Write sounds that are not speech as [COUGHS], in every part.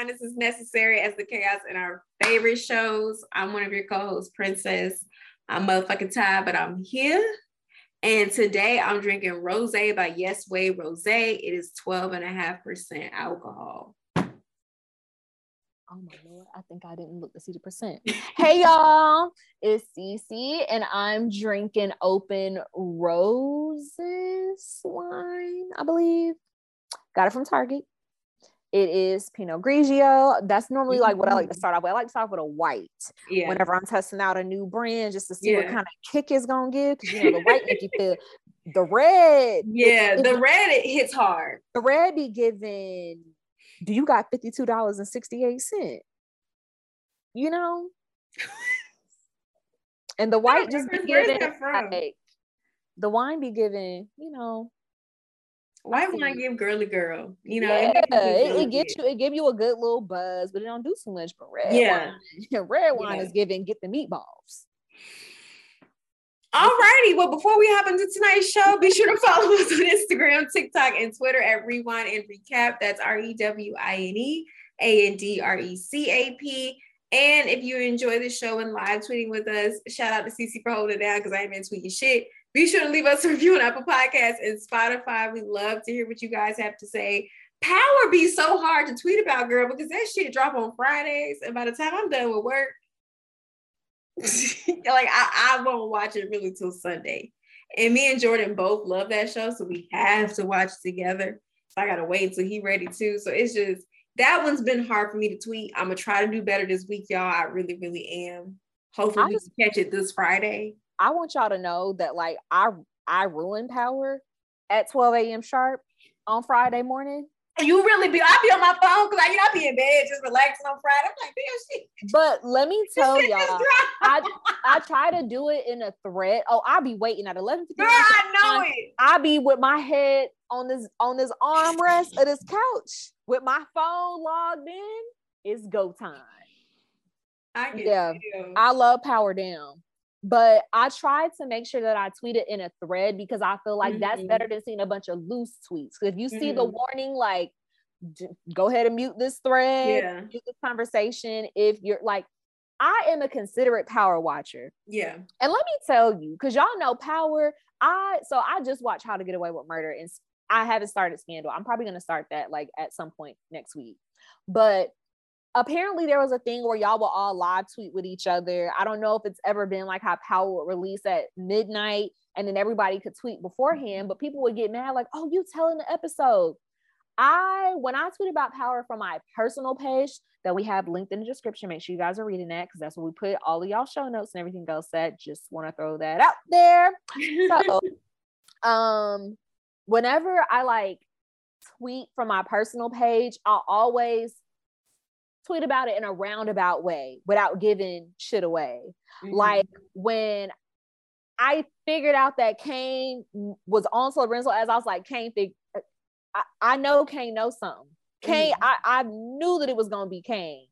Wine is necessary as the chaos in our favorite shows. I'm one of your co-hosts, Princess. I'm motherfucking tired, but I'm here. And today I'm drinking Rose by Yes Way Rose. It is 12 and a half percent alcohol. Oh my lord, I think I didn't look to see the percent. [LAUGHS] hey y'all, it's Cece and I'm drinking open roses wine, I believe. Got it from Target. It is Pinot Grigio. That's normally like what I like to mm-hmm. start off with. I like to start with a white Yeah. whenever I'm testing out a new brand just to see what kind of kick it's gonna give. Because you know the [LAUGHS] white make you feel the red. Yeah, If- the red it hits hard. the red be giving do you got $52.68 you know and the white just be like the wine be giving you know White see. wine give girly girl. You know, yeah, makes you feel it, it gets you it give you a good little buzz but it don't do too much but red Yeah. wine [LAUGHS] red wine Yeah. is giving get the meatballs Alrighty, well, before we hop into tonight's show, be sure to [LAUGHS] follow us on Instagram, TikTok, and Twitter at Rewind and Recap. That's R E W I N E A N D R E C A P. And if you enjoy the show and live tweeting with us, shout out to CC for holding it down because I ain't been tweeting shit. Be sure to leave us a review on Apple Podcasts and Spotify. We love to hear what you guys have to say. Power be so hard to tweet about, girl, because that shit drop on Fridays. And by the time I'm done with work, [LAUGHS] like I, I won't watch it really till Sunday. And me and Jordan both love that show, so we have to watch it together. So I gotta wait until he ready too. So it's just that one's been hard for me to tweet. I'm gonna try to do better this week, y'all. I really, really am. Hopefully I we can catch it this Friday. I want y'all to know that like i i ruin power at 12 a.m sharp on friday morning You really be I be on my phone because I you know I be in bed just relaxing on Friday. I'm like, damn shit. but let me tell y'all. I I try to do it in a thread. Oh, I'll be waiting at 11 Girl, I know it. I be with my head on this on this armrest of this couch with my phone logged in. It's go time. I get Yeah. you. I love power down. But I tried to make sure that I tweet it in a thread because I feel like that's Mhm. better than seeing a bunch of loose tweets. 'Cause if you see the Mhm. warning, like j- go ahead and mute this thread, Yeah. mute this conversation. If you're like, I am a considerate power watcher. Yeah. And let me tell you, because y'all know Power. I so I just watched How to Get Away with Murder, and I haven't started Scandal. I'm probably gonna start that like at some point next week. But apparently there was a thing where y'all will all live tweet with each other. I don't know if it's ever been like how Power would release at midnight and then everybody could tweet beforehand, but people would get mad like, "Oh, you telling the episode." I when I tweet about Power from my personal page that we have linked in the description, make sure you guys are reading that because that's where we put all of y'all show notes and everything else. That just want to throw that out there. So, [LAUGHS] um, whenever I like tweet from my personal page, I'll always tweet about it in a roundabout way without giving shit away. Mhm. Like when I figured out that Cane was on Lorenzo, as I was like, Cane, fig- I, I know Cane knows something. Cane, Mhm. I, I knew that it was gonna be Cane.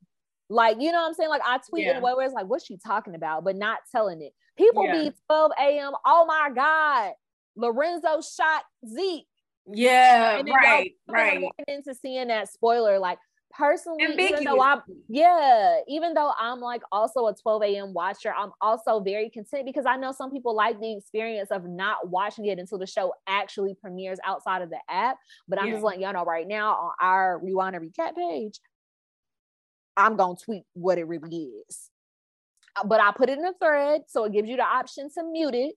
Like, you know what I'm saying? Like I tweeted Yeah. a way where it's like, what's she talking about? But not telling it. People Yeah. be 12 a.m. Oh my God. Lorenzo shot Zeke. yeah, And right, right. into seeing that spoiler. Like personally, even though I'm yeah, even though I'm like also a 12 a.m. watcher, I'm also very content because I know some people like the experience of not watching it until the show actually premieres outside of the app. But I'm Yeah. just letting y'all know right now on our rewind and recap page, I'm gonna tweet what it really is. Uh, But I put it in a thread, so it gives you the option to mute it.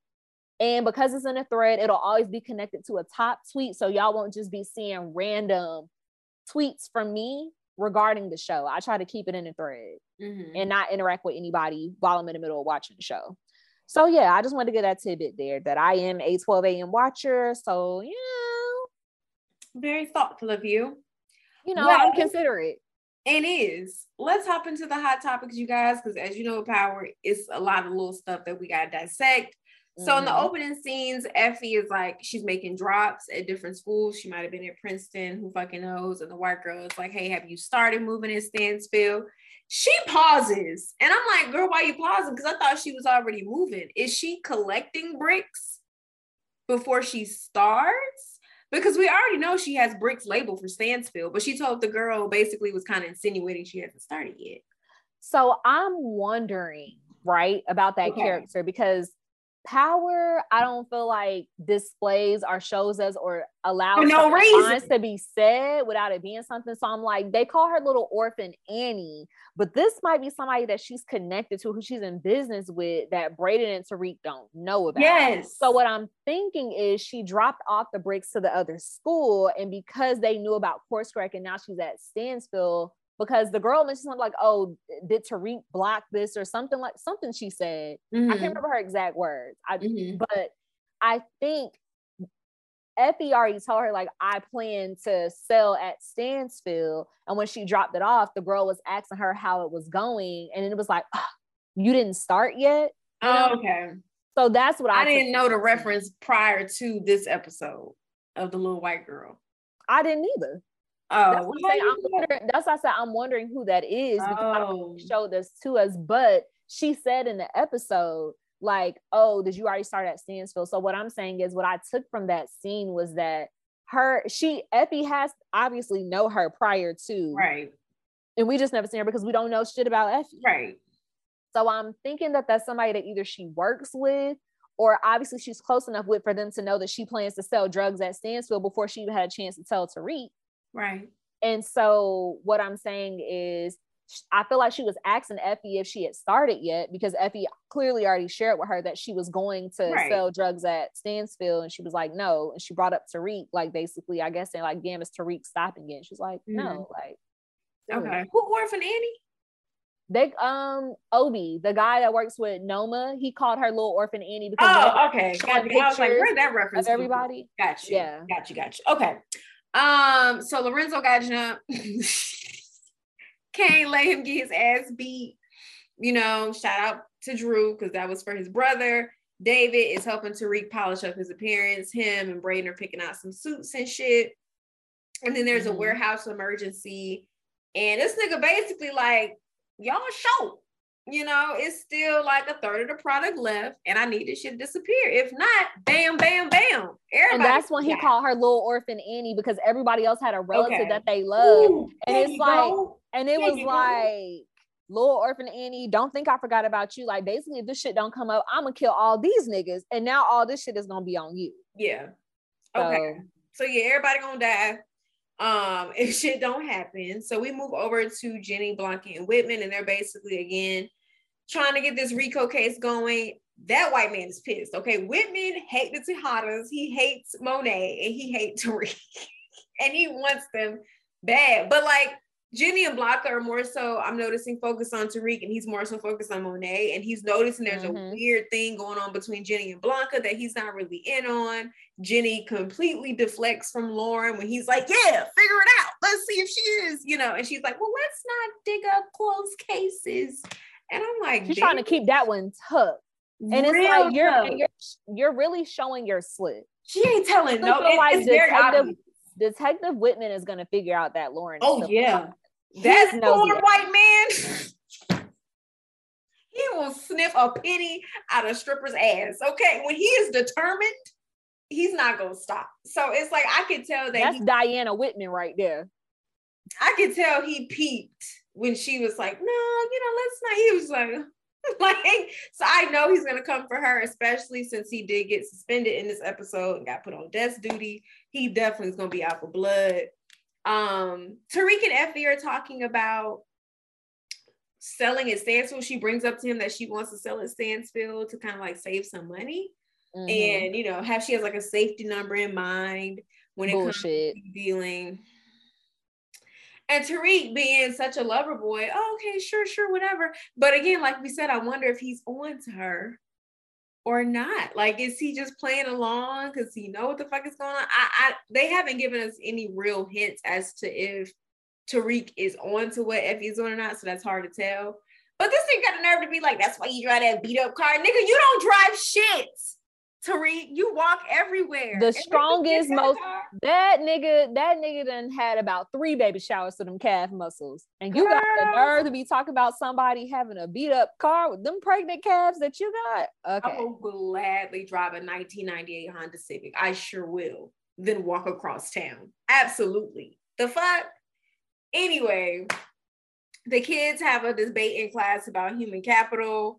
And because it's in a thread, it'll always be connected to a top tweet. So y'all won't just be seeing random tweets from me regarding the show. I try to keep it in a thread Mhm. and not interact with anybody while I'm in the middle of watching the show. So yeah, I just wanted to get that tidbit there that I am a 12 a.m. watcher. So yeah, Very thoughtful of you. you know, Well- I'm considerate. It is. Let's hop into the hot topics, you guys, because as you know, Power, it's a lot of little stuff that we got to dissect. So in the Mhm. opening scenes, Effie is like she's making drops at different schools. She might have been at Princeton, who fucking knows? And the white girl is like, "Hey, have you started moving in Stansfield?" She pauses, and I'm like, "Girl, why you pausing?" Because I thought she was already moving. Is she collecting bricks? before she starts? Because we already know she has Brick's label for Stansfield, but she told the girl basically was kind of insinuating she hasn't started yet. So I'm wondering, right, about that okay. character because power i don't feel like displays or shows us or allows no reason. to be said without it being something. So i'm like they call her little orphan annie but this might be somebody that she's connected to who she's in business with that brayden and tariq don't know about. Yes. So what i'm thinking is she dropped off the bricks to the other school and because they knew about course correct and now she's at stansfield because the girl mentioned something like, "Oh, did Tariq block this or something like something?" She said. Mm-hmm. I can't mm-hmm. remember her exact words. I, mm-hmm. but I think Effie already told her like, "I plan to sell at Stansfield," and when she dropped it off, the girl was asking her how it was going, and it was like, oh, "You didn't start yet." Oh, okay. So that's what I, I didn't know the reference prior to this episode of the little white girl. I didn't either. Oh, that's, what I'm wondering, that's why I said I'm wondering who that is because oh. I don't oh. show this to us. But she said in the episode, like, oh, did you already start at Stansfield? So what I'm saying is what I took from that scene was that her, she, Effie has obviously know her prior to. Right. And we just never seen her because we don't know shit about Effie. Right. So I'm thinking that that's somebody that either she works with or obviously she's close enough with for them to know that she plans to sell drugs at Stansfield before she even had a chance to tell Tariq. Right. And so what I'm saying is I feel like she was asking Effie if she had started yet because Effie clearly already shared with her that she was going to right. sell drugs at Stansfield. And she was like, no. And she brought up Tariq, like basically, I guess, and like, damn, is Tariq stopping it? She's like, mm-hmm. no, like, okay. Who orphan Annie? They um Obi, the guy that works with Noma, he called her little orphan Annie because oh okay, got I was like, where's that reference? Of everybody, got you, yeah, got you, got you. Okay, um, so Lorenzo got jumped. [LAUGHS] Can't let him get his ass beat. You know, shout out to Dru because that was for his brother. David is helping Tariq polish up his appearance. Him and Brayden are picking out some suits and shit. And then there's mm-hmm. a warehouse emergency. And this nigga basically like, y'all show you know, it's still like a third of the product left, and I need this shit to disappear. If not, bam, bam, bam. Everybody and that's when he called her little orphan Annie because everybody else had a relative okay. that they loved. and it's like, go. and it there was like, go. little orphan Annie, don't think I forgot about you. Like, basically, if this shit don't come up, I'm gonna kill all these niggas, and now all this shit is gonna be on you. Yeah. Okay. So, so yeah, everybody gonna die um [LAUGHS] if shit don't happen. So we move over to jenny blanca and whitman and they're basically again trying to get this rico case going. That white man is pissed okay? Whitman hates the tejadas. He hates monet and he hates [LAUGHS] tariq and he wants them bad. But like Jenny and Blanca are more so, I'm noticing, focused on Tariq, and he's more so focused on Monet. And he's noticing there's mm-hmm. a weird thing going on between Jenny and Blanca that he's not really in on. Jenny completely deflects from Lauren when he's like, Yeah, figure it out. Let's see if she is, you know. And she's like, Well, let's not dig up closed cases. And I'm like, She's trying to keep that one tough. And it's like you're, you're, you're really showing your slit. She ain't telling no. It, like it's Detective, Detective Whitman is gonna figure out that Lauren. Oh yeah, that poor white man, [LAUGHS] he will sniff a penny out of stripper's ass. Okay, when he is determined, he's not gonna stop. So it's like I could tell that that's he, Diana Whitman right there. I could tell he peeped when she was like, "No, you know, let's not." He was like. [LAUGHS] like so I know he's gonna come for her, especially since he did get suspended in this episode and got put on desk duty. He definitely is gonna be out for blood. Um, Tariq and Effie are talking about selling at Stansfield. She brings up to him that she wants to sell at Stansfield to kind of like save some money. Mm-hmm. And you know, have she has like a safety number in mind when it Bullshit. comes to dealing. And Tariq being such a lover boy, oh, okay, sure, sure, whatever. But again, like we said, I wonder if he's on to her or not. Like, is he just playing along because he know what the fuck is going on? I, I they haven't given us any real hints as to if Tariq is on to what Effie's doing or not, so that's hard to tell. But this thing got the nerve to be like, that's why you drive that beat up car. Nigga, you don't drive shit. Tariq, you walk everywhere. The strongest, most that nigga, that nigga done had about three baby showers to them calf muscles. And you Girl. got the nerve to be talking about somebody having a beat up car with them pregnant calves that you got. Okay. I will gladly drive a 1998 Honda Civic. I sure will. Then walk across town. Absolutely. The fuck? Anyway, the kids have a debate in class about human capital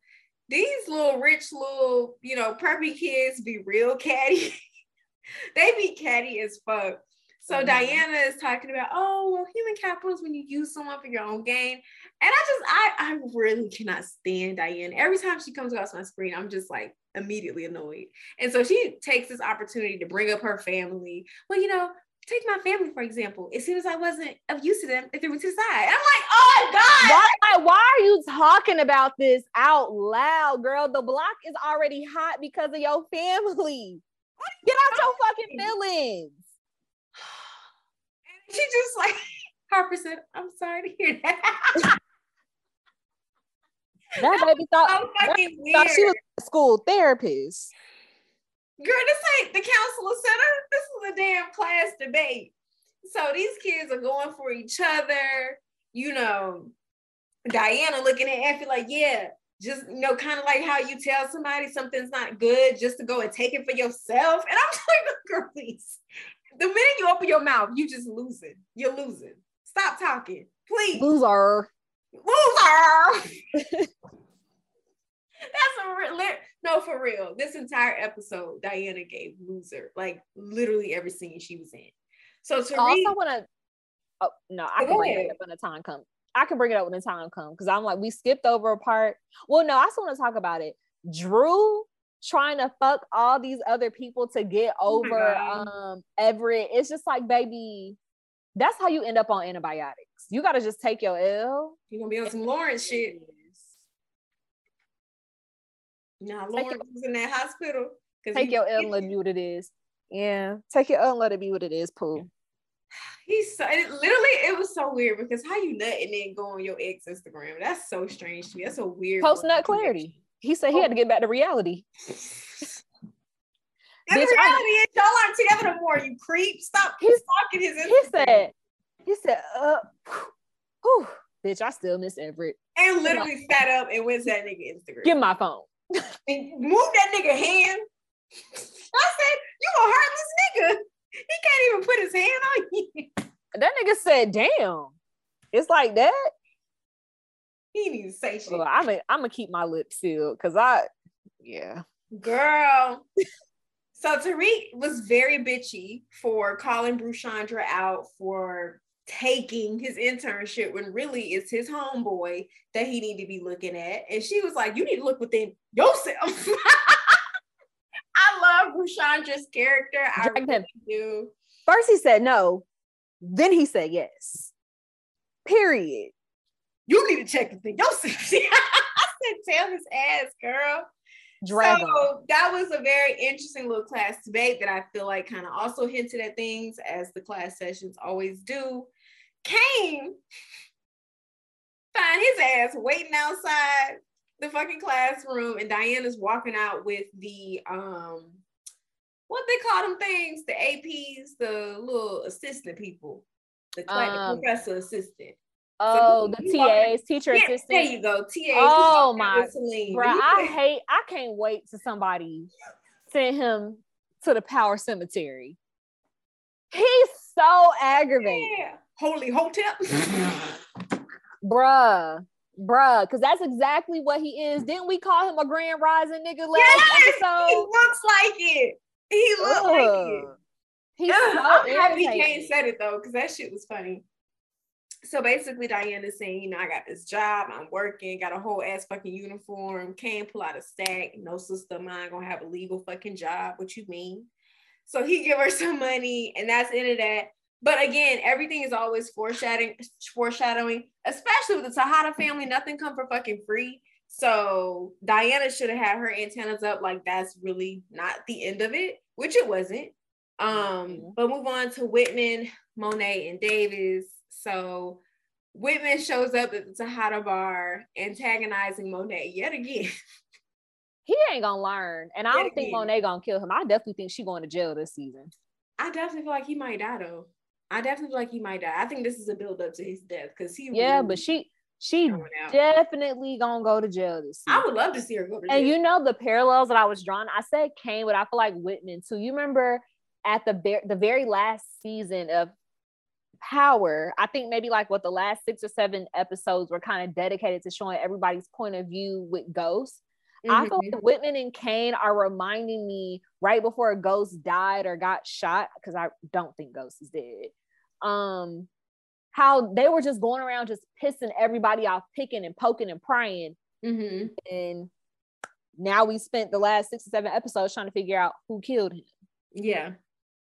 these little rich little, you know, preppy kids be real catty. [LAUGHS] they be catty as fuck. So mm-hmm. Diana is talking about, oh, well, human capital is when you use someone for your own gain. And I just, I, I really cannot stand Diana. Every time she comes across my screen, I'm just like immediately annoyed. And so she takes this opportunity to bring up her family. Well, you know, take my family for example. As soon as I wasn't of use to them, if they went to the side, I'm like, oh my God. Why, why are you talking about this out loud, girl? The block is already hot because of your family. Get out your fucking feelings. And she just like [LAUGHS] Harper said, I'm sorry to hear that. that baby thought, so that thought she was a school therapist. Girl, this ain't the counselor center. This is a damn class debate. So these kids are going for each other. You know, Diana looking at Effie like, yeah, just you know, kind of like how you tell somebody something's not good just to go and take it for yourself. And I'm [LAUGHS] like, girl, please. The minute you open your mouth, you just losing. You're losing. Stop talking, please. Loser. Loser. [LAUGHS] That's a real, no, for real. This entire episode, Diana gave loser, like literally every scene she was in. So to I also want to. Oh no, I can bring it up when the time comes. I can bring it up when the time comes because I'm like we skipped over a part. Well, no, I just want to talk about it. Dru trying to fuck all these other people to get oh over oh um Everett. It's just like, baby, that's how you end up on antibiotics. You gotta just take your L. You're gonna be on some Lauren shit. Nah, Lauren was in that hospital. Take your L and let it be what it is. Yeah, take your L and let it be what it is, Pooh. He's so it, literally it was so weird because how you nut and then go on your ex Instagram. That's so strange to me. That's a weird post nut clarity. He said he had to get back to reality. That's [LAUGHS] Bitch, reality is y'all aren't together no more. You creep. Stop he's, stalking his Instagram. He said, he said, uh, whew, bitch, I still miss Everett. And literally sat up and went to that nigga Instagram. Give my phone [LAUGHS] and move that nigga hand. I said, you a heartless nigga. He can't even put his hand on you. That nigga said, damn. It's like that. He didn't even say shit. Well, I'm gonna I'm gonna keep my lips sealed because I yeah. Girl. so Tariq was very bitchy for calling Bruchandra out for taking his internship when really it's his homeboy that he need to be looking at. And she was like, You need to look within yourself. [LAUGHS] I love Bruchandra's character. I really do. First he said no, then he said yes. Period. You need to check within yourself. [LAUGHS] I said, tell his ass, girl. Drag so that was a very interesting little class debate that I feel like kind of also hinted at things as the class sessions always do. Cane, find his ass waiting outside the fucking classroom, and Diana's walking out with the um what they call them things, the APs, the little assistant people, the um, professor assistant. Oh, so the TAs, teacher yeah, assistant. There you go, TAs. Oh my, bro, I [LAUGHS] hate. I can't wait to somebody send him to the power cemetery. He's so aggravating. Yeah. Holy Hotep. [LAUGHS] Bruh. Bruh, because that's exactly what he is. Didn't we call him a grand rising nigga last yes, episode? He looks like it. He looks Ugh. like it. He's so I'm happy Cane said it though, because that shit was funny so basically Diana's saying, you know, I got this job, I'm working, got a whole ass fucking uniform, can't pull out a stack, no sister of mine gonna have a legal fucking job. What you mean? So he give her [LAUGHS] some money, and that's of that. But again, everything is always foreshadowing, foreshadowing, especially with the Tejada family. Nothing come for fucking free. So Diana should have had her antennas up. Like that's really not the end of it, which it wasn't. Um, mm-hmm. but move on to Whitman, Monet, and Davis. So Whitman shows up at the Tejada bar, antagonizing Monet yet again. [LAUGHS] he ain't gonna learn. And I don't think Monet gonna kill him. I definitely think she going to jail this season. I definitely feel like he might die though. I definitely feel like he might die. I think this is a build up to his death because he Yeah, really but she she definitely gonna go to jail this season. I would love to see her go to jail. And you know the parallels that I was drawing. I said Cane, but I feel like Whitman too. You remember at the the very last season of Power, I think maybe like what the last six or seven episodes were kind of dedicated to showing everybody's point of view with ghosts Mm-hmm. I feel like mm-hmm. Whitman and Cane are reminding me right before a Ghost died or got shot, because I don't think ghosts is dead. Um, how they were just going around just pissing everybody off, picking and poking and prying. Mm-hmm. And now we spent the last six or seven episodes trying to figure out who killed him. Yeah.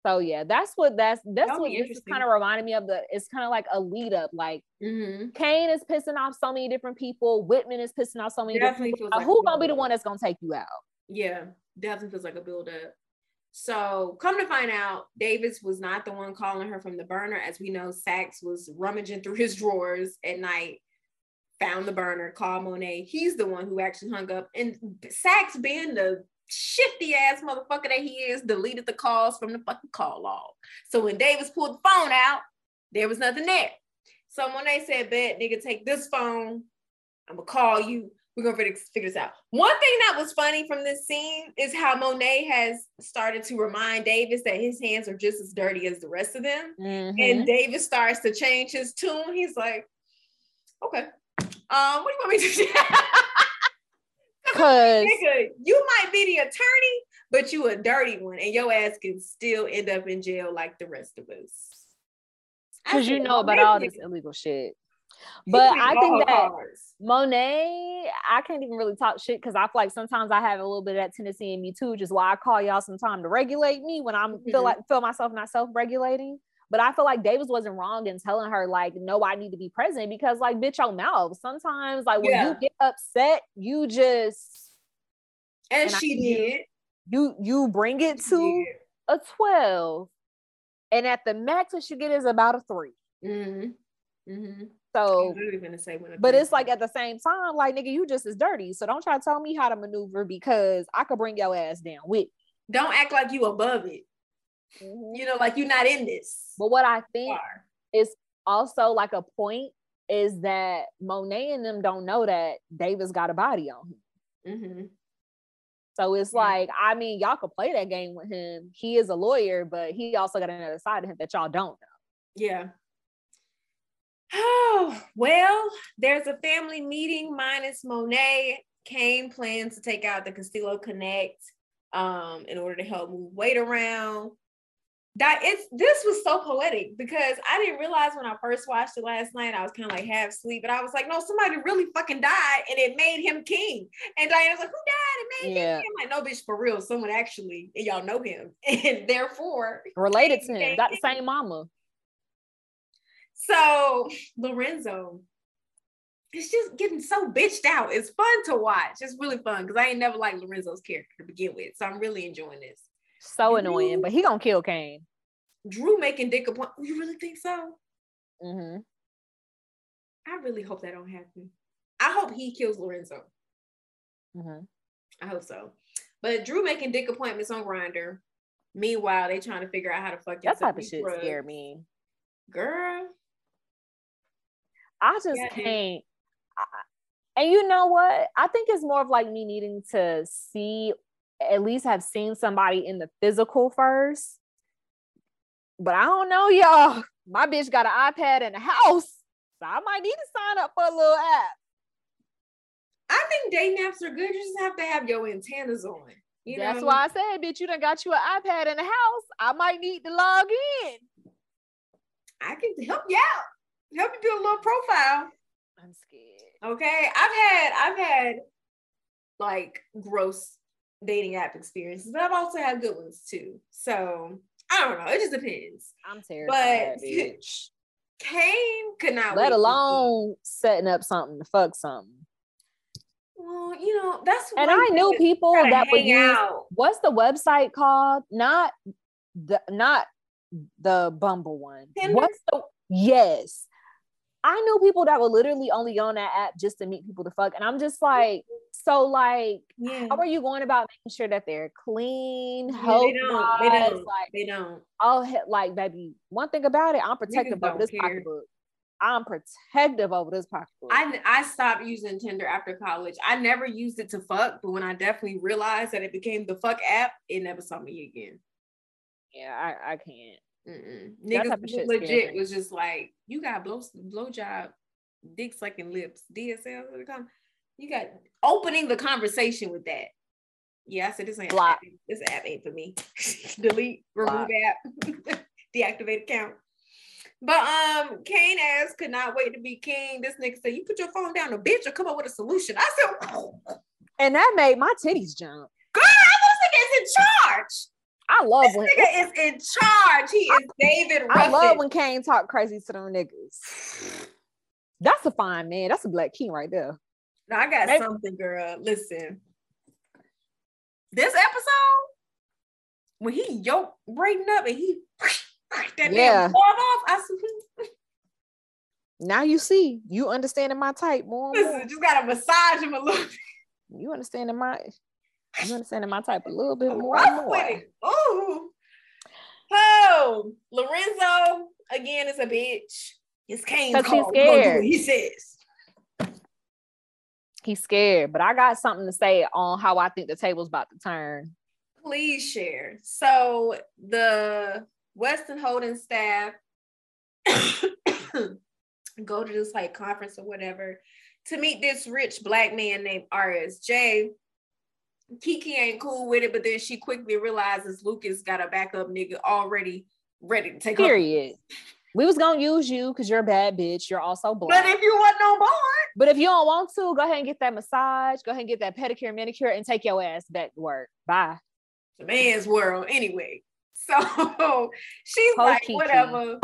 So yeah, that's what that's that's That'll what this kind of reminding me of. The it's kind of like a lead up. Like mm-hmm. Cane is pissing off so many different people. Whitman is pissing off so many definitely different people. Like Who gonna be the one that's gonna take you out? Yeah, definitely feels like a build up. So come to find out, Davis was not the one calling her from the burner. As we know, Saxe was rummaging through his drawers at night, found the burner, called Monet. He's the one who actually hung up. And Saxe being the shifty ass motherfucker that he is, deleted the calls from the fucking call log. So when Davis pulled the phone out, there was nothing there. So when they said, bet nigga, take this phone, I'm gonna call you. We're gonna figure this out. One thing that was funny from this scene is how Monet has started to remind Davis that his hands are just as dirty as the rest of them. Mm-hmm. And Davis starts to change his tune. He's like, okay, um, what do you want me to do? [LAUGHS] Cause nigga, you might be the attorney, but you a dirty one, and your ass can still end up in jail like the rest of us. Because you know about all this illegal shit. But I think that cars. Monet, I can't even really talk shit because I feel like sometimes I have a little bit of that tendency in me too, just why I call y'all some time to regulate me when I'm mm-hmm. feel like feel myself not self-regulating. But I feel like Davis wasn't wrong in telling her, like, no, I need to be present because, like, bitch, your mouth. Sometimes, like, when yeah. you get upset, you just and, and she did. You you bring it to a 12. And at the max, what you get is about a 3 mm-hmm. Mm-hmm. So, say but it's like at the same time, like nigga, you just as dirty. So don't try to tell me how to maneuver because I could bring your ass down with. Don't act like you above it. Mm-hmm. You know, like you're not in this. But what I think is also like a point is that Monet and them don't know that Davis got a body on him. Mm-hmm. So it's yeah. like, I mean, y'all could play that game with him. He is a lawyer, but he also got another side of him that y'all don't know. Yeah. Oh, well, there's a family meeting minus Monet. Cane plans to take out the Castillo Connect um, in order to help move weight around that it's this was so poetic because I didn't realize when I first watched it last night, I was kind of like half asleep, but I was like, no, somebody really fucking died and it made him king. And Diana's like, who died? It made yeah. him king. I'm like, no, bitch, for real, someone actually, and y'all know him. [LAUGHS] And therefore related to him, got the same mama. So Lorenzo, it's just getting so bitched out. It's fun to watch. It's really fun because I ain't never liked Lorenzo's character to begin with. So I'm really enjoying this. So Dru, annoying, but he gonna kill Cane. Dru making Dick a point. You really think so? Mm-hmm. I really hope that don't happen. I hope he kills Lorenzo. Mm-hmm. I hope so. But Dru making dick appointments on Grindr. Meanwhile, they trying to figure out how to fuck that type of shit drugs. scare me. Girl, I just yeah, can't. I, and you know what? I think it's more of like me needing to see at least have seen somebody in the physical first. But I don't know, y'all. My bitch got an iPad in the house. So I might need to sign up for a little app. I think day naps are good. You just have to have your antennas on. You That's know? why I said, bitch, you done got you an iPad in the house. I might need to log in. I can help you out. Help you do a little profile. I'm scared. Okay. I've had I've had like gross dating app experiences, but I've also had good ones too. So I don't know. It just depends. I'm terrified. But [LAUGHS] Cane could not. Let alone setting up something to fuck something. Well, you know that's. And I knew people that would use. Out. What's the website called? Not the not the Bumble one. Tinder? What's the yes? I know people that were literally only on that app just to meet people to fuck. And I'm just like, so like, yeah. how are you going about making sure that they're clean, yeah, they don't, they don't, like they don't. I'll hit like baby. One thing about it, I'm protective over this care. pocketbook. I'm protective over this pocketbook. I I stopped using Tinder after college. I never used it to fuck, but when I definitely realized that it became the fuck app, it never saw me again. Yeah, I, I can't. Mm-mm. Niggas legit was just like, you got blow blow job, dick sucking lips, DSL. You got opening the conversation with that. Yeah, I said this ain't Block. App. this app ain't for me. [LAUGHS] Delete, remove Block. app, [LAUGHS] deactivate account. But um, Cane ass could not wait to be king. This nigga said, "You put your phone down, a bitch, or come up with a solution." I said, oh. and that made my titties jump. Girl, I was like, "Is in charge." I love this when nigga is in charge. He is David. I love when Cane talk crazy to them niggas. That's a fine man. That's a black king right there. Now I got Maybe. something, girl. Listen, this episode when he yoked Brayden up and he [LAUGHS] that yeah. damn off, I said, hmm. now you see, you understanding my type more. Listen, more. just gotta massage him a little. Bit. You understanding my you understanding my type a little bit more. Rough with it. Ooh. Oh, Lorenzo again is a bitch. It's Cane's call. He's scared. He says. He's scared, but I got something to say on how I think the table's about to turn. Please share. So the Weston Holding staff [COUGHS] go to this like conference or whatever to meet this rich black man named RSJ Kiki ain't cool with it, but then she quickly realizes Lucas got a backup nigga already ready to take Period. We was gonna use you because you're a bad bitch. You're also black. But if you want no more. But if you don't want to, go ahead and get that massage. Go ahead and get that pedicure, manicure, and take your ass back to work. Bye. The man's world, anyway. [LAUGHS] So she's like, Kiki. whatever,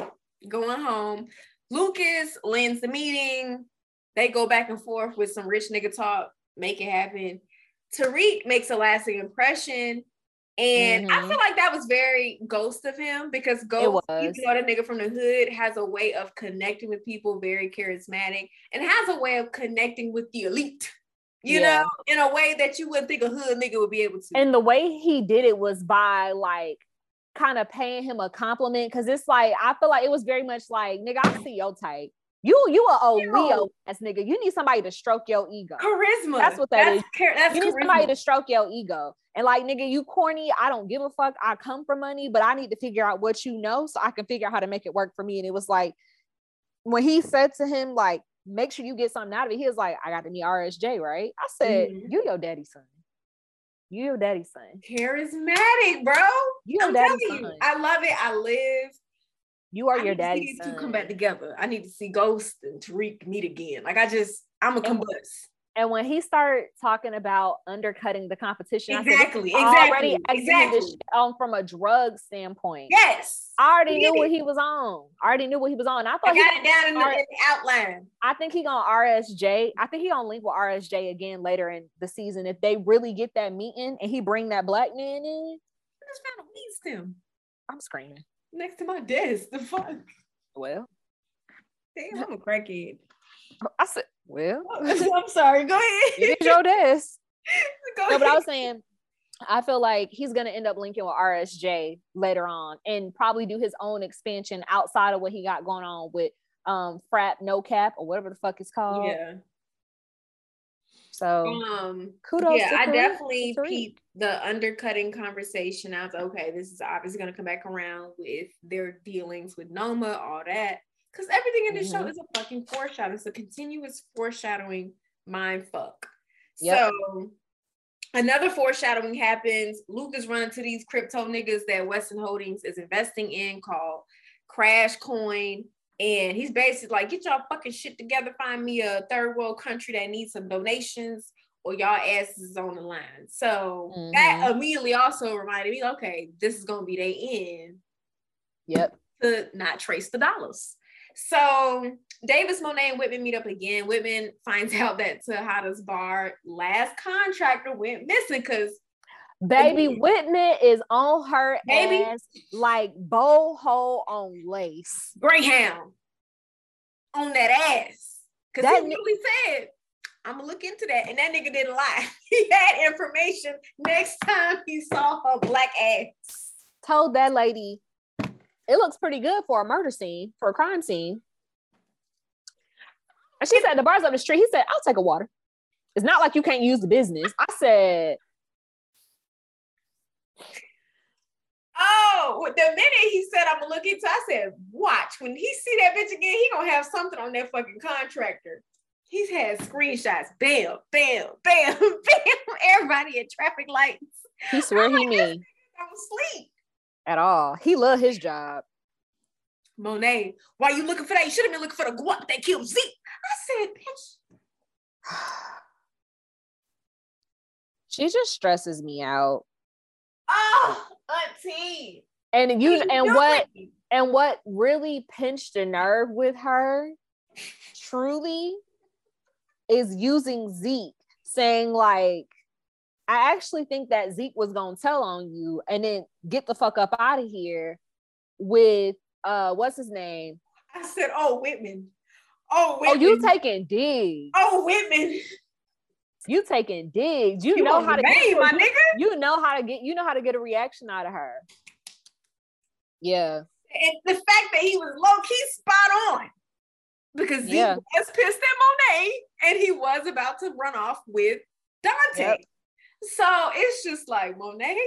going home. Lucas lends the meeting. They go back and forth with some rich nigga talk, make it happen. Tariq makes a lasting impression. And mm-hmm. I feel like that was very ghost of him because Ghost, you know, the nigga from the hood has a way of connecting with people, very charismatic, and has a way of connecting with the elite, you yeah. know, in a way that you wouldn't think a hood nigga would be able to. And the way he did it was by like kind of paying him a compliment because it's like I feel like it was very much like, nigga, I see your type. You you are a old Leo ass nigga. You need somebody to stroke your ego. Charisma. That's what that that's is. That's you need charisma. somebody to stroke your ego. And like nigga, you corny. I don't give a fuck. I come for money, but I need to figure out what you know so I can figure out how to make it work for me. And it was like when he said to him, like, make sure you get something out of it. He was like, I got to meet RSJ, right? I said, mm-hmm. you your daddy's son. You your daddy's son. Charismatic, bro. You your daddy's son. You, I love it. I live you are I your daddy. to come back together. I need to see Ghost and Tariq meet again. Like I just, I'm a combust. And when he started talking about undercutting the competition, exactly, I said, exactly, exactly. This on from a drug standpoint. Yes, I already knew what he was on. I already knew what he was on. I thought I got it down in the, in the, outline. I think he gonna RSJ. I think he gonna link with RSJ again later in the season if they really get that meeting and he bring that black man in. I just found a waste him. I'm screaming next to my desk. The fuck? Well, damn, I'm a crackhead. I said, well, [LAUGHS] I'm sorry. Go ahead. It is your desk. [LAUGHS] Go no, ahead. but I was saying, I feel like he's gonna end up linking with RSJ later on and probably do his own expansion outside of what he got going on with um frat no cap or whatever the fuck it's called. Yeah. So um kudos. Yeah, I definitely peeped the undercutting conversation. I was okay, this is obviously gonna come back around with their dealings with Noma, all that. Because everything in this mm-hmm. show is a fucking foreshadow. It's a continuous foreshadowing mind fuck. Yep. So another foreshadowing happens. Luke is running to these crypto niggas that Weston Holdings is investing in called Crash Coin and he's basically like, get y'all fucking shit together, find me a third world country that needs some donations, or y'all asses on the line. So mm-hmm. that immediately also reminded me, okay, this is gonna be their end. Yep. To not trace the dollars. So Davis Monet and Whitman meet up again. Whitman [LAUGHS] finds out that Tejada's bar last contractor went missing because Baby Whitman is on her Baby. ass like bow hole on lace. Greyhound. on that ass. Cause that he really said, I'm gonna look into that. And that nigga didn't lie. [LAUGHS] He had information next time he saw her black ass. Told that lady, it looks pretty good for a murder scene, for a crime scene. And she said, the bar's up the street. He said, I'll take a water. It's not like you can't use the business. I said, Oh, the minute he said I'm gonna look into, I said, watch. When he see that bitch again, he gonna have something on that fucking contractor. He's had screenshots. Bam, bam, bam, [LAUGHS] bam. Everybody at traffic lights. He swear he mean. Don't sleep. At all. He love his job. Monet, why you looking for that? You should have been looking for the guap that killed Zeke. I said, bitch. [SIGHS] she just stresses me out. Oh, auntie. And you and what and what really pinched a nerve with her truly is using Zeke, saying like, I actually think that Zeke was gonna tell on you and then get the fuck up out of here with uh what's his name? I said, oh Whitman. Oh, Whitman. oh, you taking digs. Oh, Whitman. You taking digs. You, You know how to get my nigga. you know how to get you know how to get a reaction out of her. Yeah. And the fact that he was low key spot on because he Yeah. was pissed at Monet and he was about to run off with Dante. Yep. So it's just like Monet,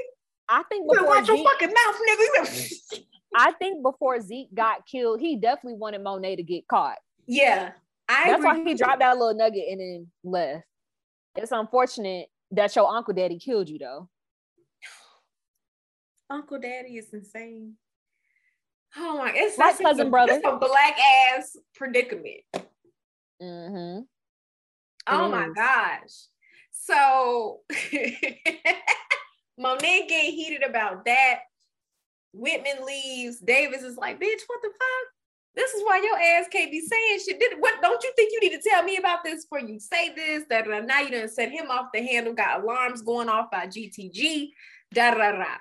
I think before watch your fucking mouth, nigga. [LAUGHS] I think before Zeke got killed, he definitely wanted Monet to get caught. yeah, I That's agree. why he dropped that little nugget and then left. It's unfortunate that your uncle daddy killed you though. Uncle Daddy is insane. Oh my, it's such cousin a, brother. It's a black ass predicament. Mm-hmm. Oh It my gosh. So [LAUGHS] Monet getting heated about that. Whitman leaves. Davis is like, bitch, what the fuck? This is why your ass can't be saying shit. Did what don't you think you need to tell me about this before you say this? That now you done set him off the handle, got alarms going off by GTG. Da da da.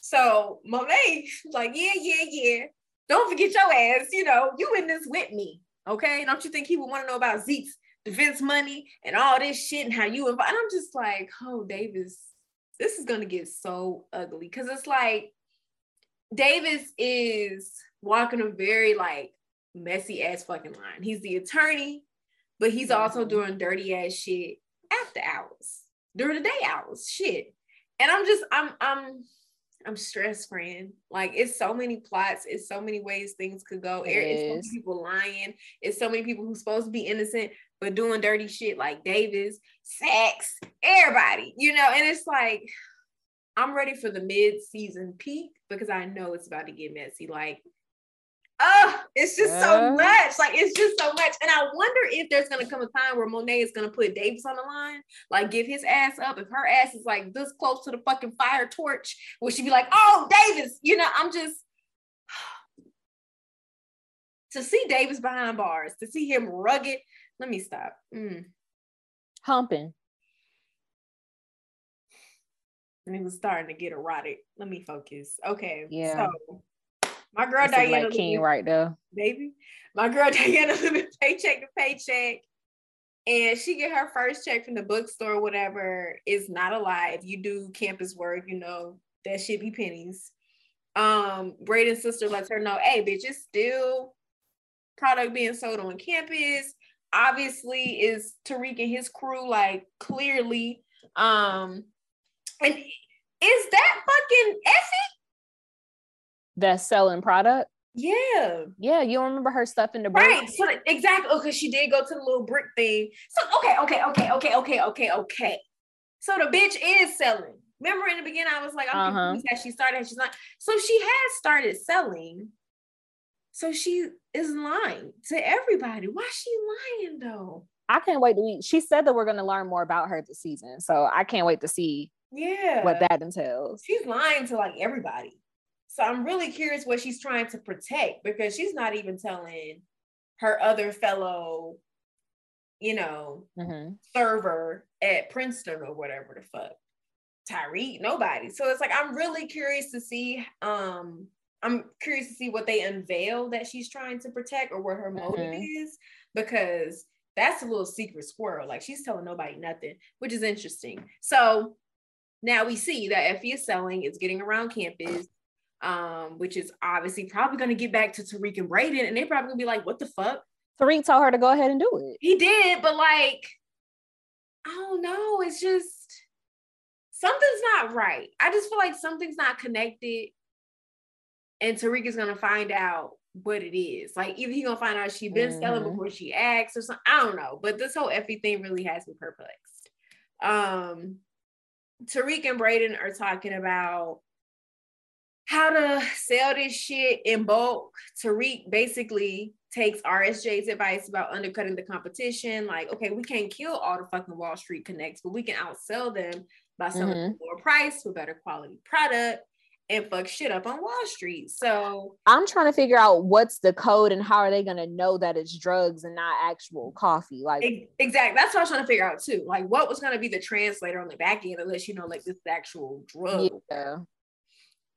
So Monet, [LAUGHS] like, yeah, yeah, yeah. Don't forget your ass, you know, you in this with me. Okay. Don't you think he would want to know about Zeke's defense money and all this shit and how you inv-" and I'm just like, oh Davis, this is gonna get so ugly. Cause it's like Davis is walking a very like messy ass fucking line. He's the attorney, but he's also doing dirty ass shit after hours, during the day hours. Shit. And I'm just, I'm, I'm, I'm stressed, friend. Like it's so many plots, it's so many ways things could go. It It's so many people lying. It's so many people who's supposed to be innocent but doing dirty shit like Davis, Saxe, everybody, you know. And it's like I'm ready for the mid-season peak because I know it's about to get messy. Like, oh, it's just Yeah. so much. Like it's just so much. And I wonder if there's gonna come a time where Monet is gonna put Davis on the line, like give his ass up. If her ass is like this close to the fucking fire torch, will she be like, oh, Davis? You know, I'm just [SIGHS] to see Davis behind bars, to see him rugged. Let me stop. Mm. Humping. And it was starting to get erotic. Let me focus. Okay. Yeah. So my girl That's Diana King right there. baby. My girl [LAUGHS] Diana living paycheck to paycheck. And she get her first check from the bookstore, whatever. Is not a lie. If you do campus work, you know that should be pennies. Um, Brayden's sister lets her know, hey, bitch, it's still product being sold on campus. Obviously, is Tariq and his crew like clearly. Um, and is that fucking Effie? That's selling product. Yeah. Yeah, you don't remember her stuff in the break? Right. So that- exactly. Okay, she did go to the little brick thing. So okay, okay, okay, okay, okay, okay, okay. So the bitch is selling. Remember in the beginning, I was like, I'm Uh-huh. confused how she started, she's not. So she has started selling. So she is lying to everybody. Why she lying though? I can't wait to we she said that we're gonna learn more about her this season. So I can't wait to see Yeah. what that entails. she's lying to like everybody. So I'm really curious what she's trying to protect because she's not even telling her other fellow, you know, Mhm. server at Princeton or whatever the fuck. Tyree, nobody. So it's like I'm really curious to see um I'm curious to see what they unveil that she's trying to protect or what her motive mm-hmm. is because that's a little secret squirrel. Like she's telling nobody nothing, which is interesting. So now we see that Effie is selling, it's getting around campus, um, which is obviously probably going to get back to Tariq and Brayden, and they're probably going to be like, what the fuck? Tariq told her to go ahead and do it. He did, but like, I don't know. It's just something's not right. I just feel like something's not connected. And Tariq is gonna find out what it is. Like either he gonna find out she been mm-hmm. selling before she acts or something. I don't know. But this whole Effie thing really has me perplexed. Um Tariq and Brayden are talking about how to sell this shit in bulk. Tariq basically takes RSJ's advice about undercutting the competition. Like, okay, we can't kill all the fucking Wall Street connects, but we can outsell them by selling mm-hmm. lower price with better quality product and fuck shit up on Wall Street. So I'm trying to figure out what's the code and how are they gonna know that it's drugs and not actual coffee? Like exactly. That's what I was trying to figure out too. Like what was gonna be the translator on the back end unless you know like this actual drug. Yeah.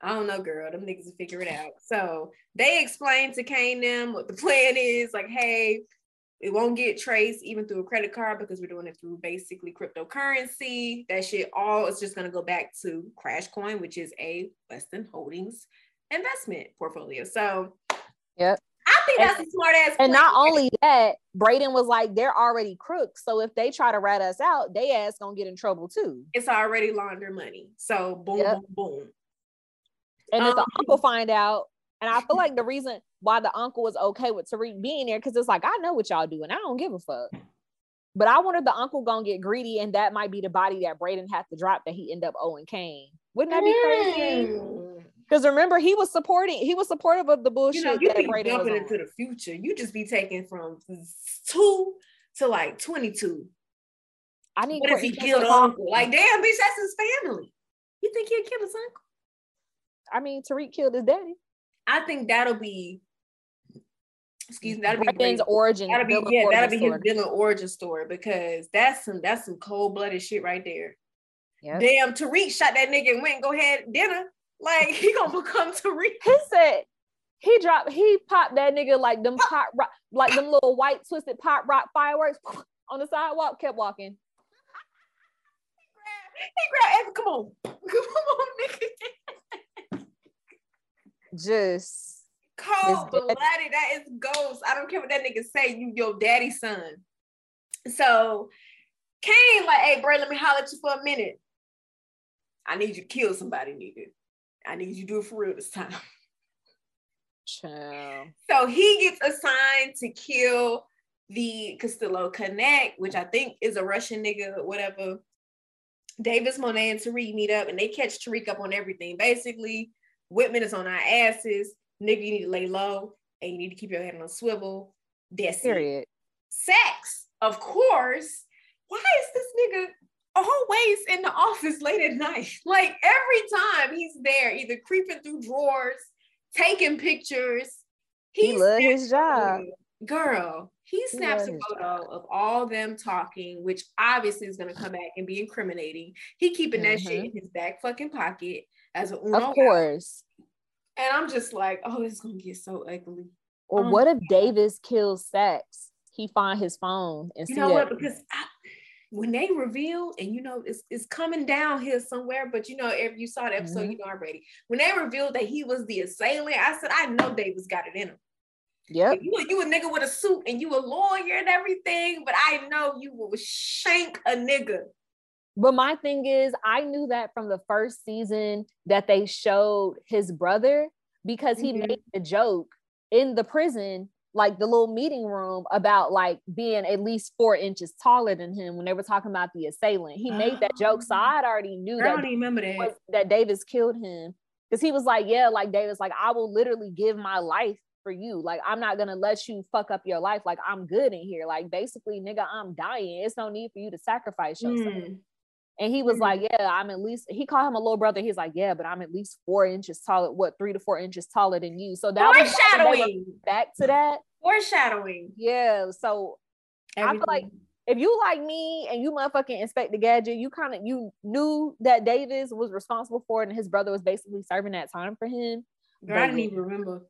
I don't know, girl. Them niggas will figure it out. So they explained to Cane them what the [LAUGHS] plan is. Like, hey, it won't get traced even through a credit card because we're doing it through basically cryptocurrency. That shit all is just gonna go back to Crash Coin, which is a Weston Holdings investment portfolio. So, yep. I think and, that's a smart ass. And not only that, Brayden was like, they're already crooks. So if they try to rat us out, they ass gonna get in trouble too. It's already launder money. So boom, yep. boom, boom. And um, if the um, uncle find out, and I feel [LAUGHS] like the reason why the uncle was okay with Tariq being there, because it's like, I know what y'all do, and I don't give a fuck. But I wonder the uncle gonna get greedy, and that might be the body that Brayden had to drop that he end up owing Cane. Wouldn't that be crazy? Because mm. remember, he was supporting, he was supportive of the bullshit. You know, you that be Brayden jumping into the future. You just be taking from two to like twenty two. I need. What if he killed uncle? Like, damn, bitch, that's his family. You think he'd kill his uncle? I mean, Tariq killed his daddy. I think that'll be excuse me, that'll be Brayden's origin. That'll be yeah, that'll be his villain origin story because that's some that's some cold blooded shit right there. Yep. Damn, Tariq shot that nigga and went and go had dinner. Like [LAUGHS] he gonna become Tariq. He said he dropped he popped that nigga like them pop rock like them little white twisted pop rock fireworks [LAUGHS] on the sidewalk. Kept walking. he grabbed, he grabbed come on, [LAUGHS] come on, nigga. Just cold blooded. That is ghost. I don't care what that nigga say. You your daddy's son. So Cane like, hey, bro, let me holler at you for a minute. I need you to kill somebody, nigga. I need you to do it for real this time. [LAUGHS] Child. So he gets assigned to kill the Castillo Connect, which I think is a Russian nigga, whatever. Davis, Monet, and Tariq meet up and they catch Tariq up on everything. Basically, Whitman is on our asses. Nigga, you need to lay low and you need to keep your head on a swivel. That's Period. It. Saxe, of course. Why is this nigga always in the office late at night? [LAUGHS] Like every time he's there, either creeping through drawers, taking pictures. He loves his job. Girl, he snaps he a photo of all them talking, which obviously is going to come back and be incriminating. He keeping mm-hmm. that shit in his back fucking pocket as a Uno of course. And I'm just like, oh, it's gonna get so ugly. Or oh what if Davis kills Saxe? He find his phone and you know what? Because I, when they reveal, and you know, it's, it's coming down here somewhere, but you know, if you saw the episode, mm-hmm. you know already. When they revealed that he was the assailant, I said, I know Davis got it in him. Yeah, you you a nigga with a suit and you a lawyer and everything, but I know you will shank a nigga but my thing is, I knew that from the first season that they showed his brother because he mm-hmm. made the joke in the prison, like the little meeting room, about like being at least four inches taller than him when they were talking about the assailant. He made that joke. So I already knew I that, don't remember that. Was, that Davis killed him. Because he was like, Yeah, like Davis, like I will literally give my life for you. Like, I'm not gonna let you fuck up your life. Like, I'm good in here. Like, basically, nigga, I'm dying. It's no need for you to sacrifice yourself. Mm. And he was mm-hmm. like, Yeah, I'm at least, he called him a little brother. He's like, Yeah, but I'm at least four inches taller, what, three to four inches taller than you. So that was foreshadowing. Back to that. Foreshadowing. Yeah. So Everything. I feel like if you like me and you motherfucking inspect the gadget, you kind of you knew that Davis was responsible for it and his brother was basically serving that time for him. Girl, I didn't even remember.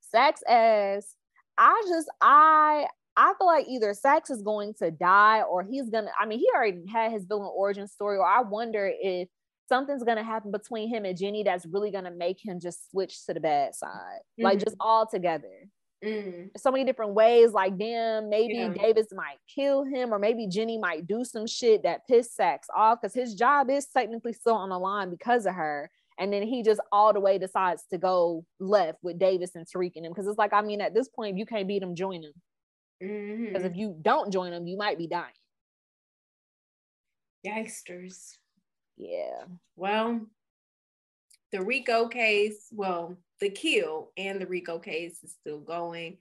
Saxe ass. I just I I feel like either Saxe is going to die or he's gonna. I mean, he already had his villain origin story, or I wonder if something's gonna happen between him and Jenny that's really gonna make him just switch to the bad side, mm-hmm. like just all together. Mm. So many different ways. Like, damn, maybe yeah. Davis might kill him, or maybe Jenny might do some shit that piss Saxe off because his job is technically still on the line because of her. And then he just all the way decides to go left with Davis and Tariq and him. Cause it's like, I mean, at this point, you can't beat him, join him. Because mm-hmm. if you don't join them, you might be dying. Yikesters. Yeah. Well, the Rico case, well, the kill and the Rico case is still going.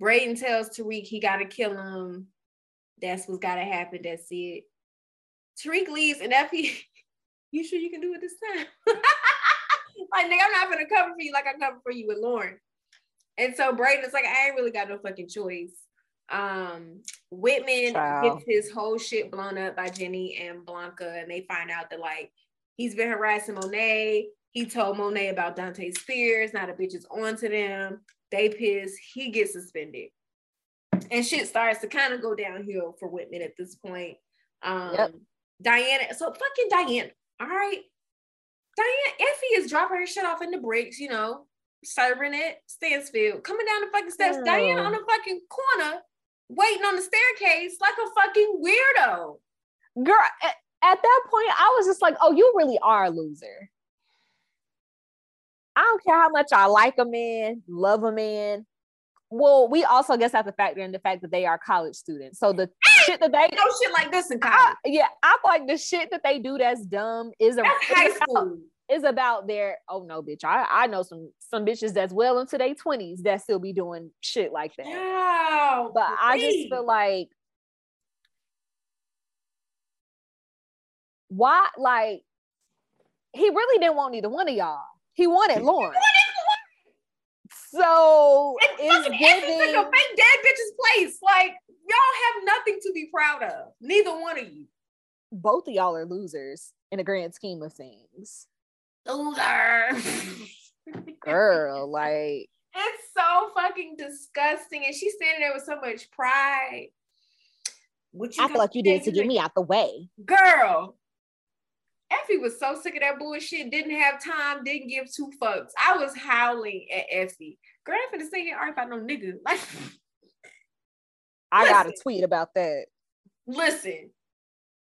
Brayden tells Tariq he gotta kill him. That's what's gotta happen. That's it. Tariq leaves, and he, [LAUGHS] you sure you can do it this time? [LAUGHS] like, nigga, I'm not gonna cover for you like I cover for you with Lauren. And so Brayden is like, I ain't really got no fucking choice. Um, Whitman gets his whole shit blown up by Jenny and Blanca, and they find out that like he's been harassing Monet. He told Monet about Dante Spears. Now the bitch is on to them. They piss. He gets suspended. And shit starts to kind of go downhill for Whitman at this point. Um, yep. Diana, so fucking Diana, all right. Diana, Effie is dropping her shit off in the bricks, you know, serving it, Stansfield, coming down the fucking steps. Oh. Diana on the fucking corner, waiting on the staircase like a fucking weirdo. Girl, at, at that point, I was just like, oh, you really are a loser. I don't care how much I like a man, love a man. Well, we also guess have to factor in the fact that they are college students. So the shit that they no shit like this in college. I, yeah, I like the shit that they do that's dumb is, a, that's high school. Is about their oh no bitch I I know some some bitches that's well into their twenties that still be doing shit like that. Wow, but please. I just feel like why like he really didn't want either one of y'all. He wanted Lauren. So it's giving like a fake dead bitch's place. Like y'all have nothing to be proud of. Neither one of you. Both of y'all are losers in the grand scheme of things. Loser. [LAUGHS] Girl, like it's so fucking disgusting. And she's standing there with so much pride. What you I feel like you did to get me out the way. Girl, Effie was so sick of that bullshit, didn't have time, didn't give two fucks. I was howling at Effie. Girl, I'm finna say art about no nigga. Like, [LAUGHS] I listen, got a tweet about that. Listen,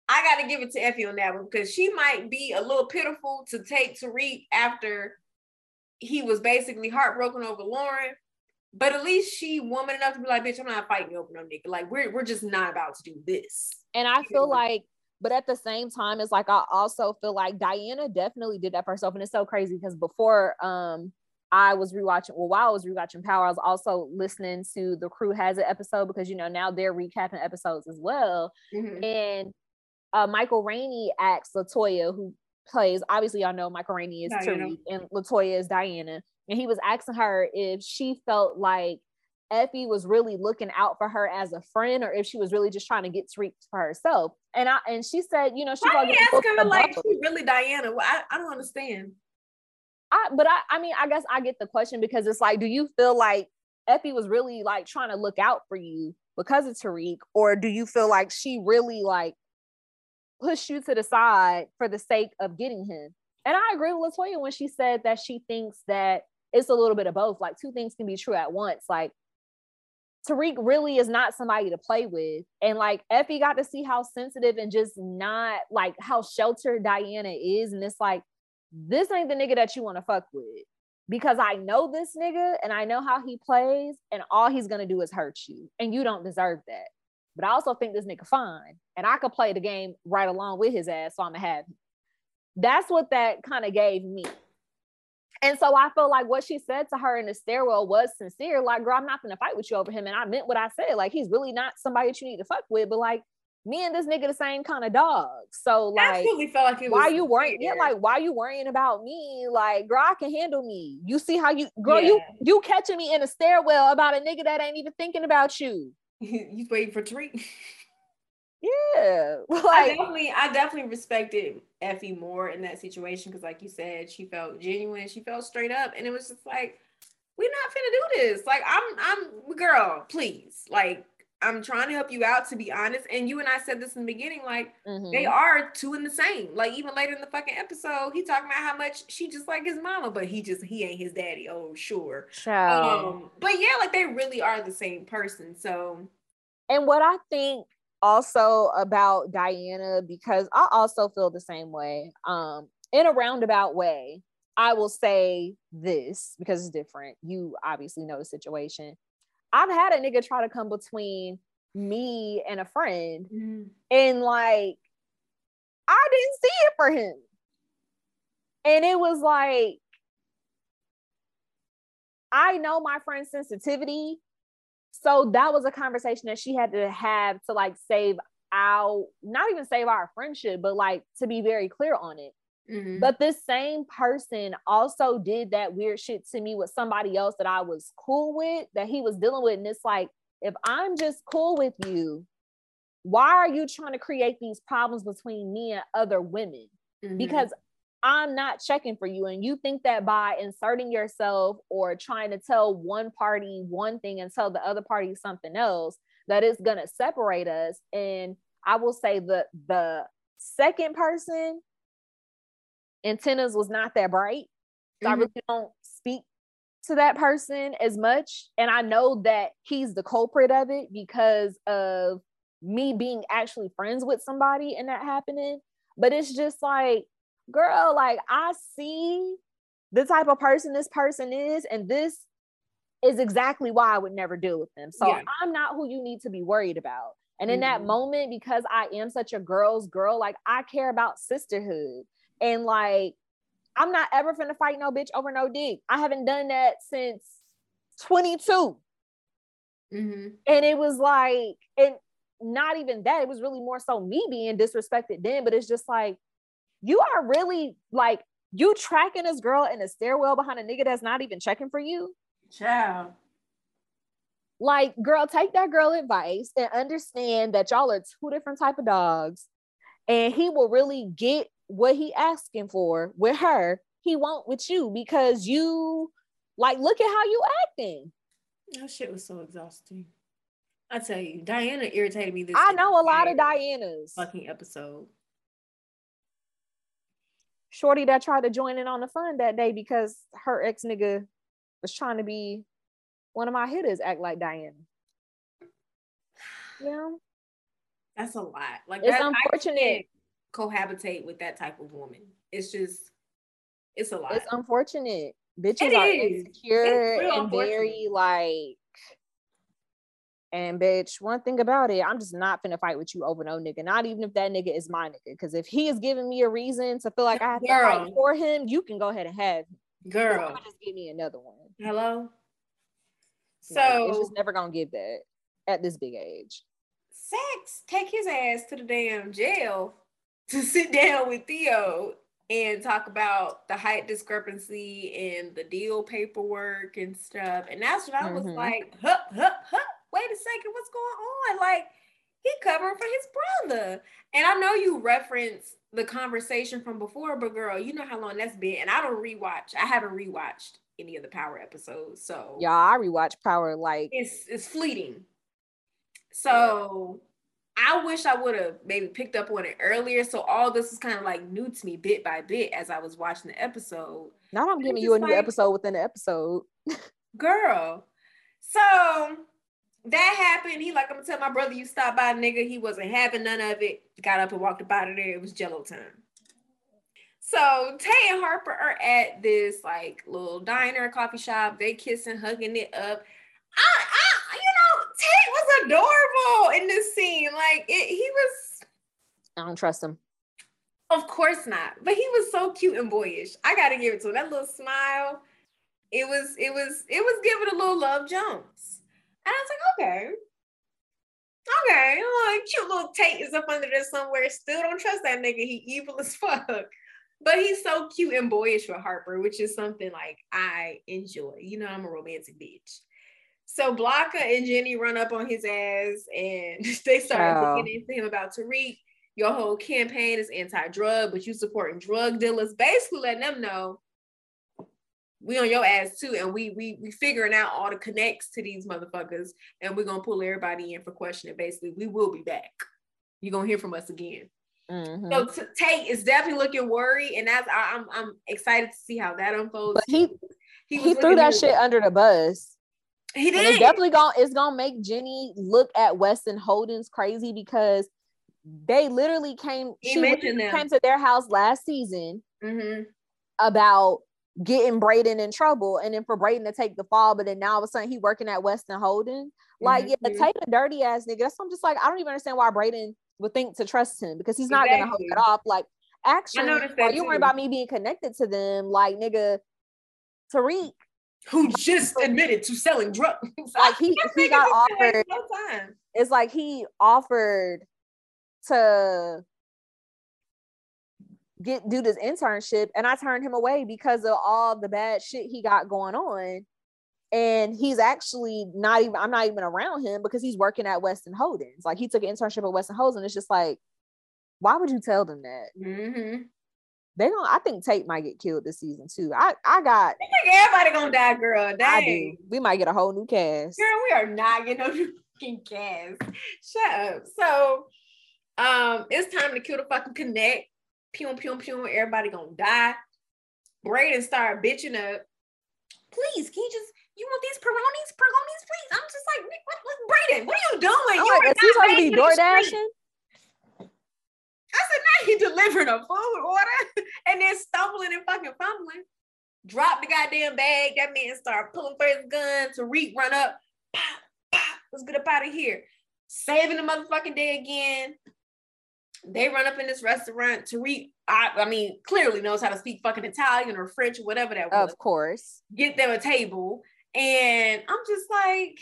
I got to give it to Effie on that one because she might be a little pitiful to take Tariq after he was basically heartbroken over Lauren. But at least she woman enough to be like, bitch, I'm not fighting you over no nigga. Like we're we're just not about to do this. And I feel like but at the same time, it's like I also feel like Diana definitely did that for herself. And it's so crazy because before um I was rewatching, well, while I was rewatching Power, I was also listening to the crew has an episode because you know now they're recapping episodes as well. Mm-hmm. And uh, Michael Rainey asks Latoya, who plays obviously y'all know Michael Rainey is Tariq and Latoya is Diana. And he was asking her if she felt like Effie was really looking out for her as a friend, or if she was really just trying to get treats for herself. And I and she said, you know, she Why probably asking her like she really Diana. Well, I, I don't understand. I but I I mean I guess I get the question because it's like, do you feel like Effie was really like trying to look out for you because of Tariq, or do you feel like she really like pushed you to the side for the sake of getting him? And I agree with Latoya when she said that she thinks that it's a little bit of both. Like two things can be true at once. Like Tariq really is not somebody to play with. And like Effie got to see how sensitive and just not like how sheltered Diana is. And it's like, this ain't the nigga that you want to fuck with. Because I know this nigga and I know how he plays, and all he's gonna do is hurt you. And you don't deserve that. But I also think this nigga fine. And I could play the game right along with his ass, so I'm gonna have him. That's what that kind of gave me. And so I feel like what she said to her in the stairwell was sincere. Like, girl, I'm not gonna fight with you over him. And I meant what I said. Like, he's really not somebody that you need to fuck with, but like me and this nigga the same kind of dog. So like absolutely felt like it why you worrying? Yeah, like why you worrying about me? Like, girl, I can handle me. You see how you girl, yeah. you you catching me in a stairwell about a nigga that ain't even thinking about you. [LAUGHS] you waiting for Tariq. Yeah. [LAUGHS] Like, I definitely, I definitely respected Effie more in that situation because, like you said, she felt genuine, she felt straight up, and it was just like, we're not finna do this. Like, I'm, I'm, girl, please, like, I'm trying to help you out to be honest. And you and I said this in the beginning, like mm-hmm. they are two in the same. Like even later in the fucking episode, he talking about how much she just like his mama, but he just he ain't his daddy. Oh sure. Um, but yeah, like they really are the same person. So and what I think also about Diana, because I also feel the same way. Um, in a roundabout way, I will say this because it's different. You obviously know the situation. I've had a nigga try to come between me and a friend, mm. and like I didn't see it for him. And it was like, I know my friend's sensitivity. So that was a conversation that she had to have to like save our, not even save our friendship, but like to be very clear on it. Mm-hmm. But this same person also did that weird shit to me with somebody else that I was cool with, that he was dealing with. And it's like, if I'm just cool with you, why are you trying to create these problems between me and other women? Mm-hmm. Because I'm not checking for you. And you think that by inserting yourself or trying to tell one party one thing and tell the other party something else, that it's gonna separate us. And I will say the the second person antennas was not that bright. So mm-hmm. I really don't speak to that person as much. And I know that he's the culprit of it because of me being actually friends with somebody and that happening. But it's just like, girl, like I see the type of person this person is, and this is exactly why I would never deal with them. So yeah. I'm not who you need to be worried about. And in mm-hmm. that moment, because I am such a girl's girl, like I care about sisterhood. And like, I'm not ever finna fight no bitch over no dick. I haven't done that since 22. Mm-hmm. And it was like, and not even that, it was really more so me being disrespected then, but it's just like, you are really like, you tracking this girl in a stairwell behind a nigga that's not even checking for you. Ciao. Like, girl, take that girl advice and understand that y'all are two different type of dogs. And he will really get what he asking for with her, he won't with you because you like look at how you acting. That shit was so exhausting. I tell you, Diana irritated me this. I know a lot of Diana's fucking episode. Shorty that tried to join in on the fun that day because her ex nigga was trying to be one of my hitters, act like Diana. Yeah. That's a lot. Like it's that, unfortunate cohabitate with that type of woman. It's just, it's a lot. It's unfortunate. Bitches it are is. insecure and very like, and bitch, one thing about it, I'm just not gonna fight with you over no nigga. Not even if that nigga is my nigga. Because if he is giving me a reason to feel like I have Girl. to fight for him, you can go ahead and have him. Girl, just give me another one. Hello. So it's just never gonna give that at this big age. Saxe take his ass to the damn jail [LAUGHS] to sit down with Theo and talk about the height discrepancy and the deal paperwork and stuff. And that's when I was mm-hmm. like, huh, huh, huh, wait a second, what's going on? Like, he covering for his brother. And I know you referenced the conversation from before, but girl, you know how long that's been. And I don't rewatch. I haven't rewatched any of the Power episodes. So yeah, I rewatch Power like it's it's fleeting. So I wish I would have maybe picked up on it earlier. So all this is kind of like new to me bit by bit as I was watching the episode. Now I'm giving you a like, new episode within the episode. [LAUGHS] girl. So that happened. He like, I'm gonna tell my brother you stopped by, nigga. He wasn't having none of it. Got up and walked up out of there. It was jello time. So Tate and Harper are at this like little diner, coffee shop. They kissing, hugging it up. I, I, Tate was adorable in this scene. Like it, he was. I don't trust him. Of course not. But he was so cute and boyish. I gotta give it to him. That little smile. It was. It was. It was giving a little Love Jones. And I was like, okay. Okay, oh, like cute little Tate is up under there somewhere. Still don't trust that nigga. He evil as [LAUGHS] fuck. But he's so cute and boyish with Harper, which is something like I enjoy. You know, I'm a romantic bitch. So Blanca and Jenny run up on his ass and [LAUGHS] they start Wow. digging into him about Tariq. Your whole campaign is anti-drug, but you supporting drug dealers, basically letting them know we on your ass too, and we we we figuring out all the connects to these motherfuckers, and we're gonna pull everybody in for questioning. Basically, we will be back. You're gonna hear from us again. Mhm. So T- Tate is definitely looking worried, and that's I, I'm I'm excited to see how that unfolds. but he he, he threw that shit under the bus. He And did. it's definitely gonna it's gonna make Jenny look at Weston Holdings crazy because they literally came He she mentioned them. came to their house last season Mhm. about getting Brayden in trouble and then for Brayden to take the fall, but then now all of a sudden he working at Weston Holden. Like, yeah, Mhm. take a dirty ass nigga. That's I'm just like, I don't even understand why Brayden would think to trust him because he's not gonna hold it off. Like, actually, you worry about me being connected to them, like nigga, Tariq, Who just admitted to selling drugs? [LAUGHS] like he he got [LAUGHS] offered it's like he offered to get do this internship and I turned him away because of all the bad shit he got going on. And he's actually not even I'm not even around him because he's working at Weston Holdings. Like he took an internship at Weston Holdings. It's just like, why would you tell them that? Mm-hmm. They don't I think Tate might get killed this season too. I I got I think everybody gonna die, girl. Dang. I do. We might get a whole new cast. Girl, we are not getting no [LAUGHS] fucking cast. Shut up. So, um, it's time to kill the fucking connect. Pew pew pew. Everybody gonna die. Brayden start bitching up. Please, can you just you want these Peronis, Peronis, please? I'm just like, what, what, Brayden, what are you doing? I'm you are is he not supposed to be door dashing? I said, now he delivering a food order [LAUGHS] and then stumbling and fucking fumbling. Drop the goddamn bag. That man start pulling for his gun. Tariq run up. Pop, pop. Let's get up out of here. Saving the motherfucking day again. They run up in this restaurant. Tariq, I, I mean, clearly knows how to speak fucking Italian or French or whatever that was. Of course. Get them a table. And I'm just like,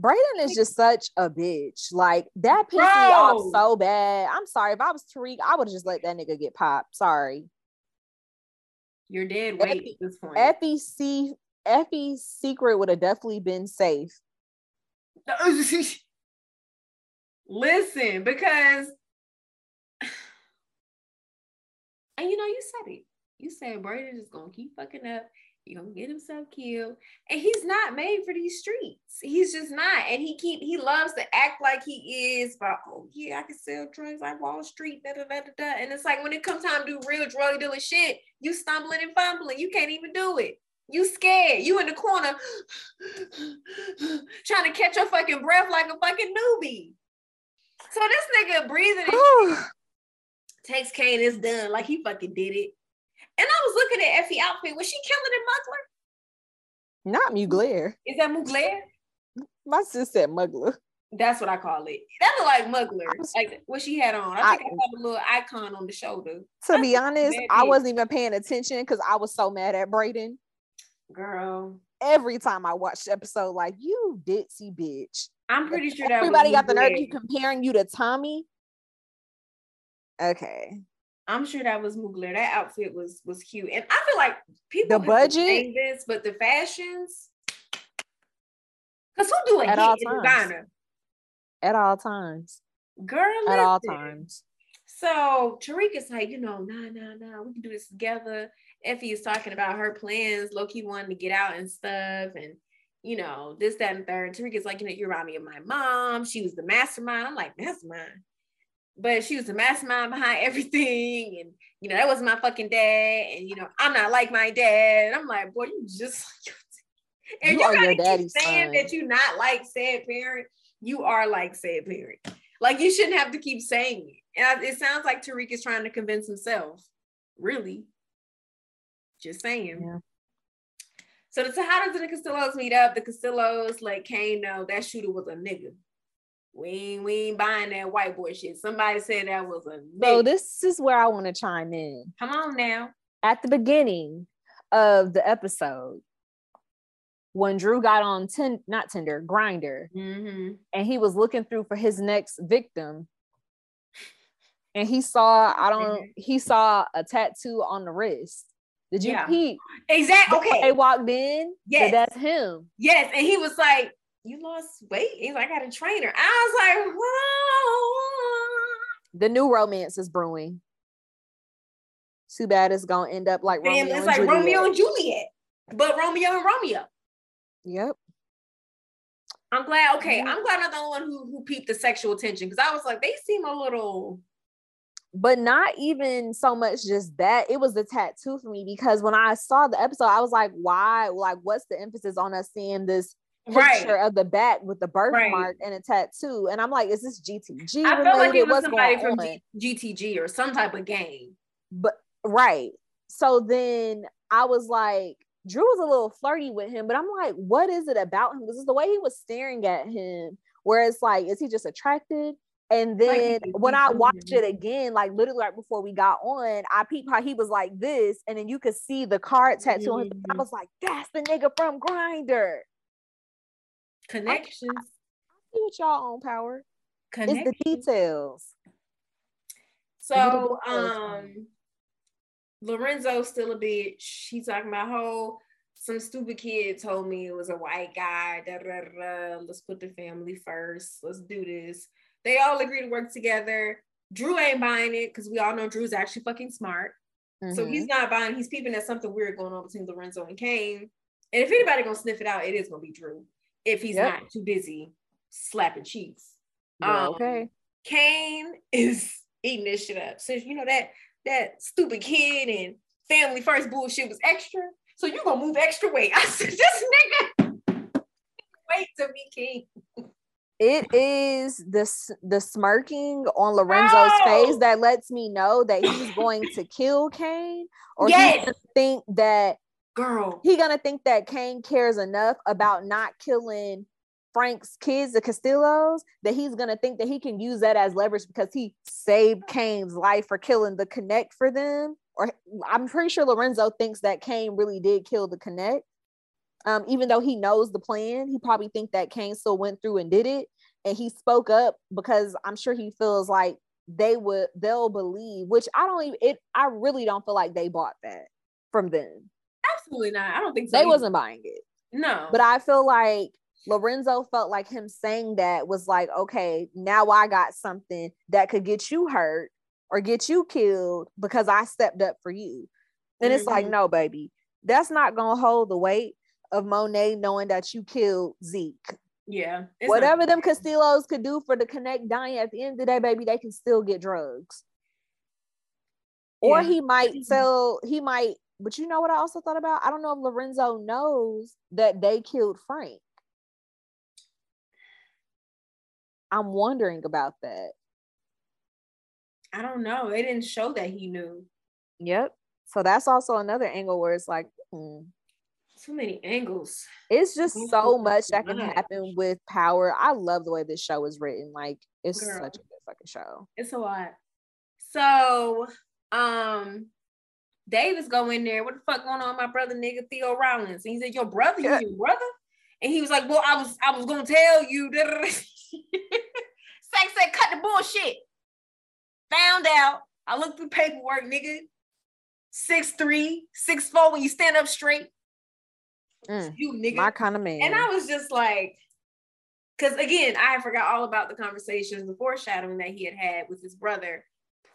Brayden is just such a bitch. Like that pissed me off so bad. I'm sorry. If I was Tariq, I would have just let that nigga get popped. Sorry. you're dead weight at this point. Effie C Effie's secret would have definitely been safe. [LAUGHS] Listen, because [SIGHS] and you know, you said it. You said Brayden is gonna keep fucking up. He gonna get himself killed, and he's not made for these streets. He's just not, and he keep he loves to act like he is. But oh yeah, I can sell drugs like Wall Street. Da, da, da, da, da. And it's like when it comes time to do real drug dealer shit, you stumbling and fumbling. You can't even do it. You scared. You in the corner [SIGHS] trying to catch your fucking breath like a fucking newbie. So this nigga breathing takes Cane is done like he fucking did it. And I was looking at Effie outfit. Was she killing in Mugler? Not Mugler. Is that Mugler? My sister said Mugler. That's what I call it. That look like Mugler. was- Like what she had on. I I- think I, saw a little icon on the shoulder. To be honest, I wasn't even paying attention because I was so mad at Brayden. Girl. Every time I watched the episode, like you ditzy bitch. I'm pretty sure that Everybody got the nerve keep comparing you to Tommy. Okay. I'm sure that was Mugler. That outfit was was cute. And I feel like people The budget? this, but the fashions. Cause who do a At all times. designer? At all times. Girl, At all times. So Tariq is like, you know, nah, nah, nah, we can do this together. Effie is talking about her plans. Loki wanted to get out and stuff, and you know, this, that, and third. Tariq is like, you know, you remind me of my mom. She was the mastermind. I'm like, mastermind. But she was the mastermind behind [LAUGHS] everything. And you know, that was my fucking dad. And you know, I'm not like my dad. And I'm like, boy, you just [LAUGHS] and You you, are your daddy's saying son. that you're not like said parent. You are like said parent. Like you shouldn't have to keep saying it. And I- it sounds like Tariq is trying to convince himself. Really. Just saying. Yeah. So the Tejadas and the Castillos meet up. The Castillos let Cane know that shooter was a nigga. We ain't, we ain't buying that white boy shit. Somebody said that was a nigga. So this is where I want to chime in. Come on now. At the beginning of the episode, when Dru got on ten, not Tinder, Grindr, Mm-hmm. and he was looking through for his next victim, and he saw I don't he saw a tattoo on the wrist. Did you Yeah. peep? Exactly. Okay. They walked in. Yes. Yes. That's him. Yes, and he was like, "You lost weight." He's like, "I got a trainer." I was like, "Whoa." The new romance is brewing. Too bad it's gonna end up like Damn, Romeo it's and like Juliet. Romeo and Juliet, but Romeo and Romeo. Yep. I'm glad. Okay, Mhm. I'm glad I'm not the only one who who peeped the sexual tension because I was like, they seem a little. But not even so much just that. It was the tattoo for me because when I saw the episode, I was like, why? Like, what's the emphasis on us seeing this picture Right. of the back with the birthmark Right. and a tattoo? And I'm like, is this GTG I felt like it was What's somebody from? G- GTG or some type of game. but right. So then I was like, Dru was a little flirty with him, but I'm like, what is it about him? This is the way he was staring at him, where it's like, is he just attracted? And then he- when I watched it again, like literally right before we got on, I peeped how he was like this, and then you could see the card tattoo his. Mm-hmm. I was like, that's the nigga from Grindr. Connections. I see what y'all own power. It's the details. So, Give me the details. um, Lorenzo's still a bitch. He's talking about how some stupid kid told me it was a white guy. Da, da, da. Let's put the family first. Let's do this. They all agree to work together. Dru ain't buying it because we all know Dru's actually fucking smart. So Mhm. he's not buying. He's peeping at something weird going on between Lorenzo and Cane. And if anybody gonna sniff it out, it is gonna be Dru. If he's Yep. not too busy slapping cheeks. Well, Um, okay. Cane [LAUGHS] is eating this shit up. since you know that that stupid kid and family first bullshit was extra. So you gonna move extra weight. [LAUGHS] I said, this nigga [LAUGHS] wait to be king. It is the the smirking on Lorenzo's No! face that lets me know that he's going to kill Cane, or Yes! gonna think that Girl. he gonna think that Cane cares enough about not killing Frank's kids, the Castillos, that he's gonna think that he can use that as leverage because he saved Cane's life for killing the Connect for them. Or I'm pretty sure Lorenzo thinks that Cane really did kill the Connect. Um, even though he knows the plan, he probably think that Cane still went through and did it. And he spoke up because I'm sure he feels like they would they'll believe, which I don't even it I really don't feel like they bought that from them. Absolutely not. I don't think so. They either. wasn't buying it. no. But I feel like Lorenzo felt like him saying that was like, okay, now I got something that could get you hurt or get you killed because I stepped up for you. And it's like, Mhm. no, baby, that's not gonna hold the weight of Monet knowing that you killed Zeke. yeah. not- Whatever them Castillos could do for the Connect dying at the end of the day, baby, they can still get drugs. Or he might Mhm. tell, he might, but you know what I also thought about? I don't know if Lorenzo knows that they killed Frank. I'm wondering about that. I don't know. They didn't show that he knew. Yep. So that's also another angle where it's like, hmm, Too many angles. it's just so much that can happen with power. I love the way this show is written. Like, it's Girl. such a good fucking show. It's a lot. So, um, Davis go in there. What the fuck going on, my brother, nigga Theo Rollins? And he said, "Your brother, you your brother?" And he was like, "Well, I was, I was gonna tell you." [LAUGHS] Saxe said, "Cut the bullshit." Found out. I looked through paperwork, nigga. Six three, six four. When you stand up straight, Mm, you nigga. my kind of man. And I was just like, because again, I forgot all about the conversations, the foreshadowing that he had had with his brother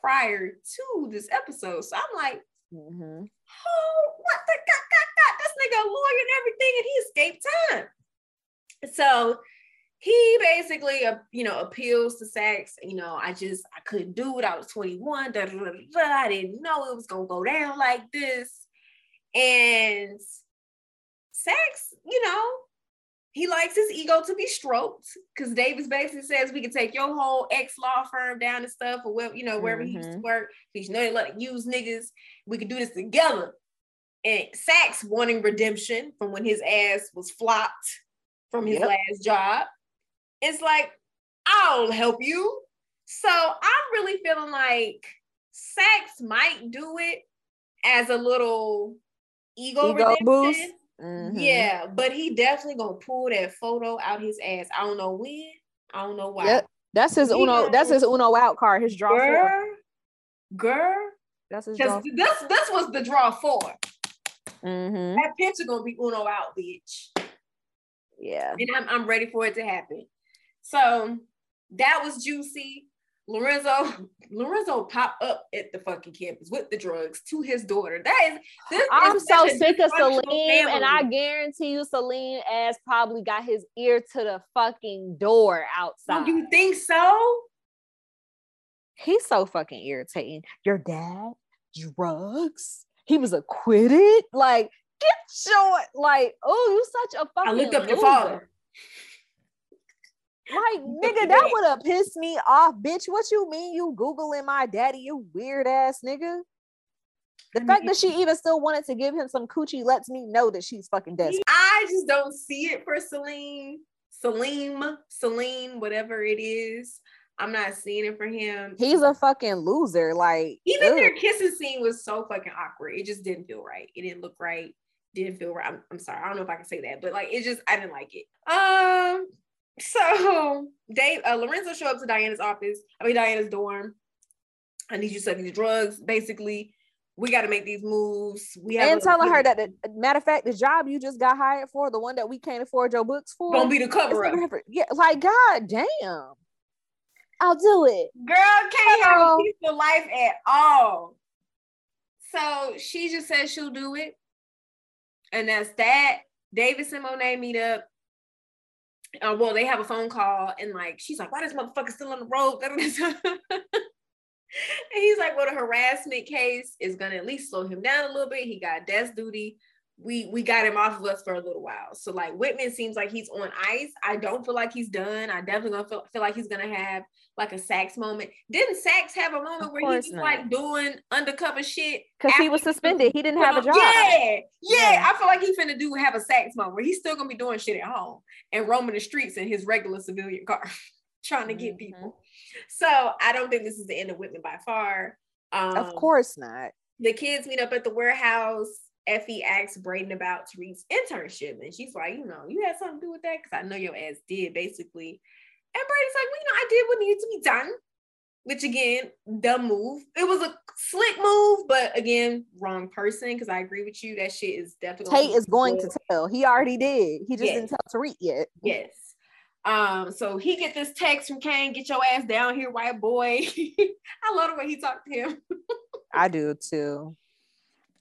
prior to this episode. So I'm like, Mhm. oh, what the god, god, god, this nigga a lawyer and everything, and he escaped time. So he basically, uh, you know, appeals to Saxe. You know, I just I couldn't do it. I was 21. Da, da, da. I didn't know it was gonna go down like this. And Saxe, you know, he likes his ego to be stroked because Davis basically says we can take your whole ex law firm down and stuff, or wherever, you know, wherever he used to Mhm. work. Because you know they let use niggas. We could do this together. And Saxe wanting redemption from when his ass was flopped from his Yep. last job. It's like, I'll help you. So I'm really feeling like Saxe might do it as a little ego, Ego redemption. boost. Mhm. Yeah, but he definitely gonna pull that photo out his ass. I don't know when. I don't know why. Yep. That's his He Uno. That's his Uno out card. His draw. Girl, girl. That's his draw. This this was the draw four. Mm-hmm. That picture gonna be uno out, bitch. Yeah. And I'm, I'm ready for it to happen. So that was juicy. Lorenzo, [LAUGHS] Lorenzo popped up at the fucking campus with the drugs to his daughter. That is this. I'm is so sick of Salim, and I guarantee you, Salim ass probably got his ear to the fucking door outside. Oh, you think so? He's so fucking irritating. Your dad, drugs. He was acquitted. Like, get your like, oh, you such a fucking. I looked up your father. Like, [LAUGHS] nigga, that that. would have pissed me off, bitch. What you mean you Googling my daddy, you weird ass nigga? The fact that she even still wanted to give him some coochie lets me know that she's fucking desperate. I just don't see it for Celine, Salim, Celine, whatever it is. I'm not seeing it for him. He's a fucking loser. Like, Even ugh. their kissing scene was so fucking awkward. It just didn't feel right. It didn't look right. Didn't feel right. I'm, I'm sorry. I don't know if I can say that, but like it just I didn't like it. Um. [LAUGHS] So Dave uh, Lorenzo show up to Diana's office. I mean Diana's dorm. I need you to sell these drugs. Basically, we got to make these moves. We have and telling her that the matter of fact, the job you just got hired for, the one that we can't afford your books for, gonna be the cover up. yeah, like god damn. I'll do it. Girl can't have a peaceful life at all. So she just says she'll do it. And that's that. Davis and Monet meet up. Uh, well, they have a phone call and like she's like, why this motherfucker still on the road? [LAUGHS] and he's like, well, the harassment case is gonna at least slow him down a little bit. He got desk duty. We we got him off of us for a little while. So like Whitman seems like he's on ice. I don't feel like he's done. I definitely gonna feel, feel like he's gonna have like a Saxe moment. Didn't Saxe have a moment where he was not. like doing undercover shit? Because he was suspended. He didn't have a job. Yeah, yeah, Yeah. I feel like he finna do have a Saxe moment where he's still gonna be doing shit at home and roaming the streets in his regular civilian car, [LAUGHS] trying to get Mhm. people. So I don't think this is the end of Whitman by far. Um, Of course not. the kids meet up at the warehouse. Effie asks Brayden about Tariq's internship, and she's like, you know, you had something to do with that because I know your ass did, basically. And Brayden's like, well, you know, I did what needed to be done, which again, dumb move. It was a slick move, but again, wrong person. Because I agree with you, that shit is definitely Tate is going to tell. He already did. He just Yes. didn't tell Tariq yet. Yes. Um, so he get this text from Cane, get your ass down here, white boy. [LAUGHS] I love the way he talked to him. I do too.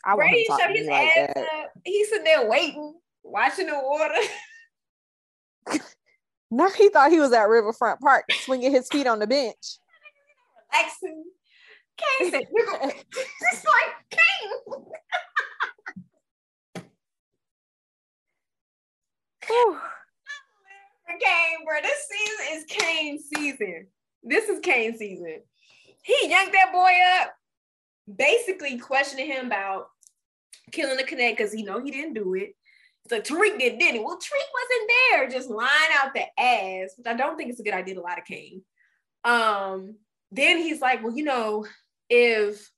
I want Brady to talk shut to his like ass that. up. He's sitting there waiting, watching the water. [LAUGHS] Now he thought he was at Riverfront Park swinging his feet on the bench. relaxing. Cane said, [LAUGHS] just like Cane. Cane, bro. This season is Cane season. This is Cane season. He yanked that boy up, basically questioning him about killing the connect because he know he didn't do it. So Tariq did, didn't he? Well, Tariq wasn't there. Just lying out the ass, which I don't think it's a good idea to lie to Cane. Um, then he's like, well, you know, if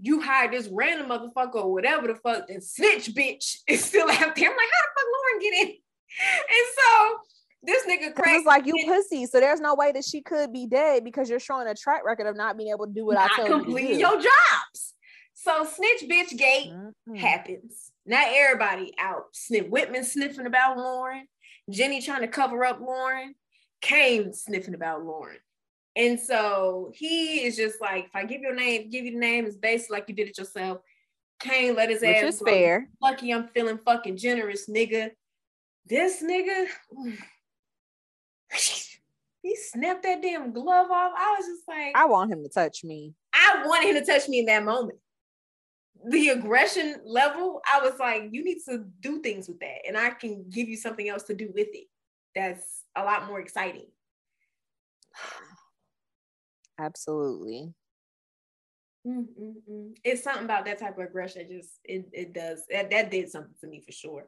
you hired this random motherfucker or whatever the fuck, then snitch bitch [LAUGHS] is still out there. I'm like, how the fuck Lauren get in? [LAUGHS] And so this nigga Craig It's like you did pussy, so there's no way that she could be dead because you're showing a track record of not being able to do what I told you completing your jobs. So snitch bitch gate Mhm. happens. Not everybody out. Sniff Whitman sniffing about Lauren. Jenny trying to cover up Lauren. Cane sniffing about Lauren. And so he is just like, if I give your name, give you the name, it's basically like you did it yourself. Cane let his Which ass is fair. Lucky I'm feeling fucking generous, nigga. This nigga, [SIGHS] he snapped that damn glove off. I was just like, I want him to touch me. I wanted him to touch me in that moment. The aggression level, I was like, you need to do things with that. And I can give you something else to do with it. That's a lot more exciting. [SIGHS] Absolutely. Mm, mm, mm. It's something about that type of aggression. Just it, it does that, that did something to me for sure.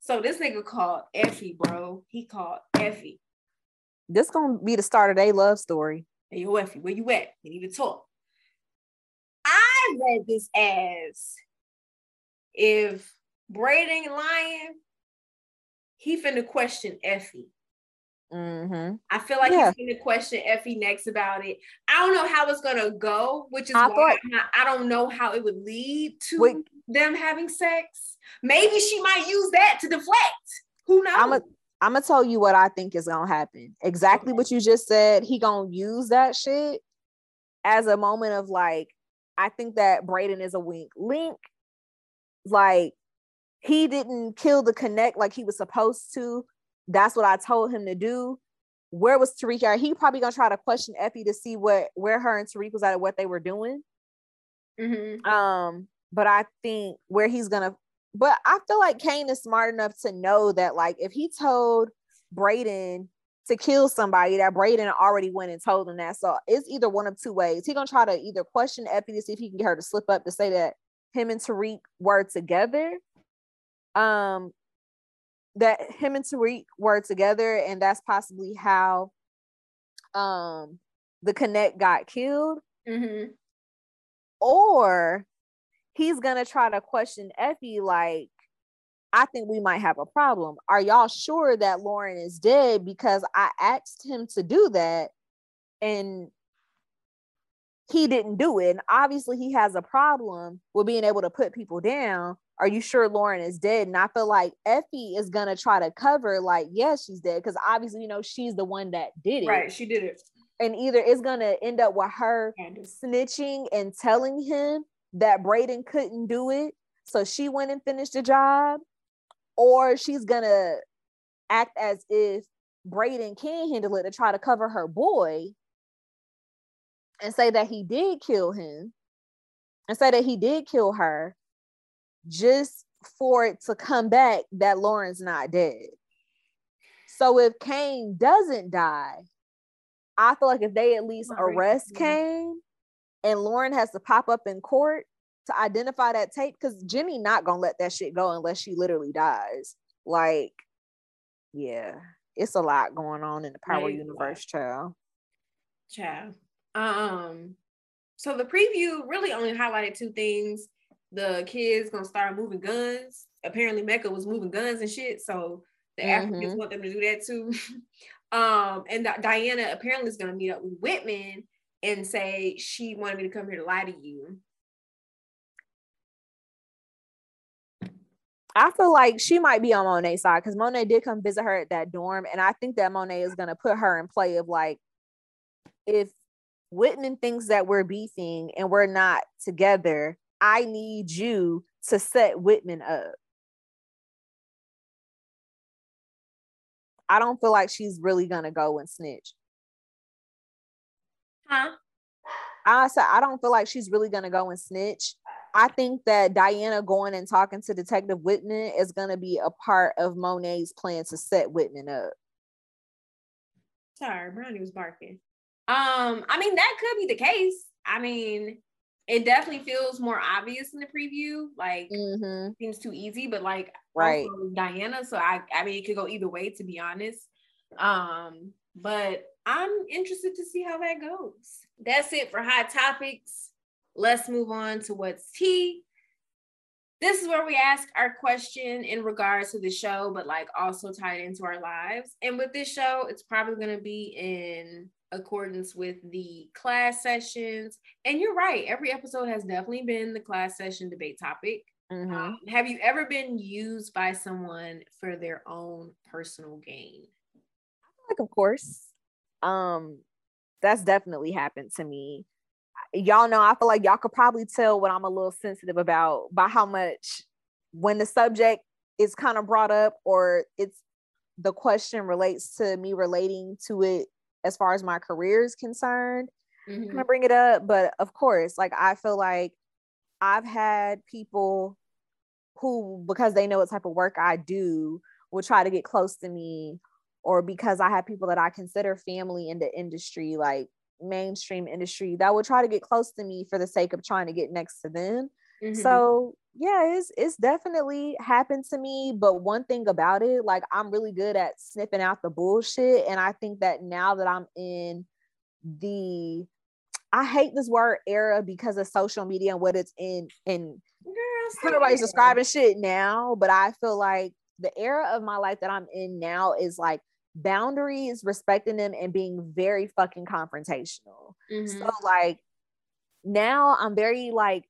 So this nigga called Effie, bro. He called Effie. This gonna be the start of their love story. Hey, yo, Effie, where you at? We need to talk. Read this as if Braid ain't lying, he finna question Effie. Mm-hmm. I feel like Yeah. he's gonna question Effie next about it. I don't know how it's gonna go, which is I why not- I don't know how it would lead to Wait. them having sex. Maybe she might use that to deflect. Who knows? I'm a, I'm gonna tell you what I think is gonna happen. Exactly what you just said. He gonna use that shit as a moment of like, I think that Brayden is a wink. Link, like, he didn't kill the connect like he was supposed to. That's what I told him to do. Where was Tariq at? He probably gonna try to question Effie to see what where her and Tariq was at, and what they were doing. Mm-hmm. Um, but I think where he's gonna, but I feel like Cane is smart enough to know that like if he told Brayden to kill somebody, that Brayden already went and told him that. So it's either one of two ways. He gonna try to either question Effie to see if he can get her to slip up to say that him and Tariq were together. Um, that him and Tariq were together, and that's possibly how um the connect got killed. Mm-hmm or he's gonna try to question Effie like, I think we might have a problem. Are y'all sure that Lauren is dead? Because I asked him to do that and he didn't do it. And obviously he has a problem with being able to put people down. Are you sure Lauren is dead? And I feel like Effie is gonna try to cover, like, yes, she's dead, because obviously, you know, she's the one that did it. Right, she did it and either it's gonna end up with her snitching and telling him that Brayden couldn't do it, so she went and finished the job, or she's gonna act as if Brayden can handle it to try to cover her boy and say that he did kill him and say that he did kill her just for it to come back that Lauren's not dead. So if Cane doesn't die, I feel like if they at least arrest Cane and Lauren has to pop up in court to identify that tape, because Jenny not gonna let that shit go unless she literally dies. Like, yeah, it's a lot going on in the Power right. universe, child. Child. Um, so the preview really only highlighted two things. The kids gonna start moving guns. Apparently, Mecca was moving guns and shit. So the mm-hmm. Africans want them to do that too. [LAUGHS] Um, and Diana apparently is to meet up with Whitman and say she wanted me to come here to lie to you. I feel like she might be on Monet's side because Monet did come visit her at that dorm, and I think that Monet is going to put her in play of like, if Whitman thinks that we're beefing and we're not together, I need you to set Whitman up. I don't feel like she's really gonna go and snitch. Huh? I said I don't feel like she's really gonna go and snitch. I think that Diana going and talking to Detective Whitman is gonna be a part of Monet's plan to set Whitman up. Sorry, Brownie was barking. Um, I mean that could be the case. I mean, it definitely feels more obvious in the preview. Like mm-hmm. seems too easy, but like right Diana. So I I mean it could go either way to be honest. Um, but I'm interested to see how that goes. That's it for hot topics. Let's move on to what's tea. This is where we ask our question in regards to the show, but like also tied into our lives. And with this show, it's probably going to be in accordance with the class sessions. And you're right, every episode has definitely been the class session debate topic. Mm-hmm. Um, have you ever been used by someone for their own personal gain? Like, of course. Um, that's definitely happened to me. Y'all know, I feel like y'all could probably tell what I'm a little sensitive about by how much when the subject is kind of brought up or it's the question relates to me relating to it as far as my career is concerned mm-hmm. kind of bring it up but of course like i feel like i've had people who because they know what type of work i do will try to get close to me or because i have people that i consider family in the industry like mainstream industry that will try to get close to me for the sake of trying to get next to them mm-hmm. so yeah it's it's definitely happened to me but one thing about it like i'm really good at sniffing out the bullshit and i think that now that i'm in the i hate this word era because of social media and what it's in and everybody's describing shit now but i feel like the era of my life that i'm in now is like boundaries respecting them and being very fucking confrontational mm-hmm. so like now i'm very like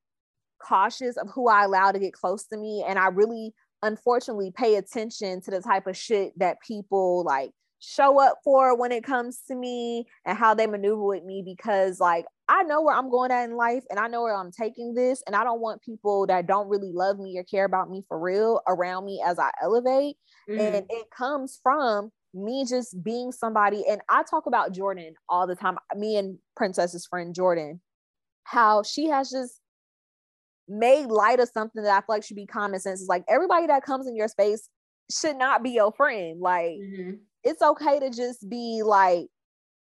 cautious of who I allow to get close to me. And I really, unfortunately, pay attention to the type of shit that people like show up for when it comes to me and how they maneuver with me because like I know where I'm going at in life and I know where I'm taking this and I don't want people that don't really love me or care about me for real around me as I elevate mm-hmm. and it comes from me just being somebody and I talk about Jordan all the time me and Princess's friend Jordan how she has just made light of something that I feel like should be common sense. It's like everybody that comes in your space should not be your friend. Like mm-hmm. it's okay to just be like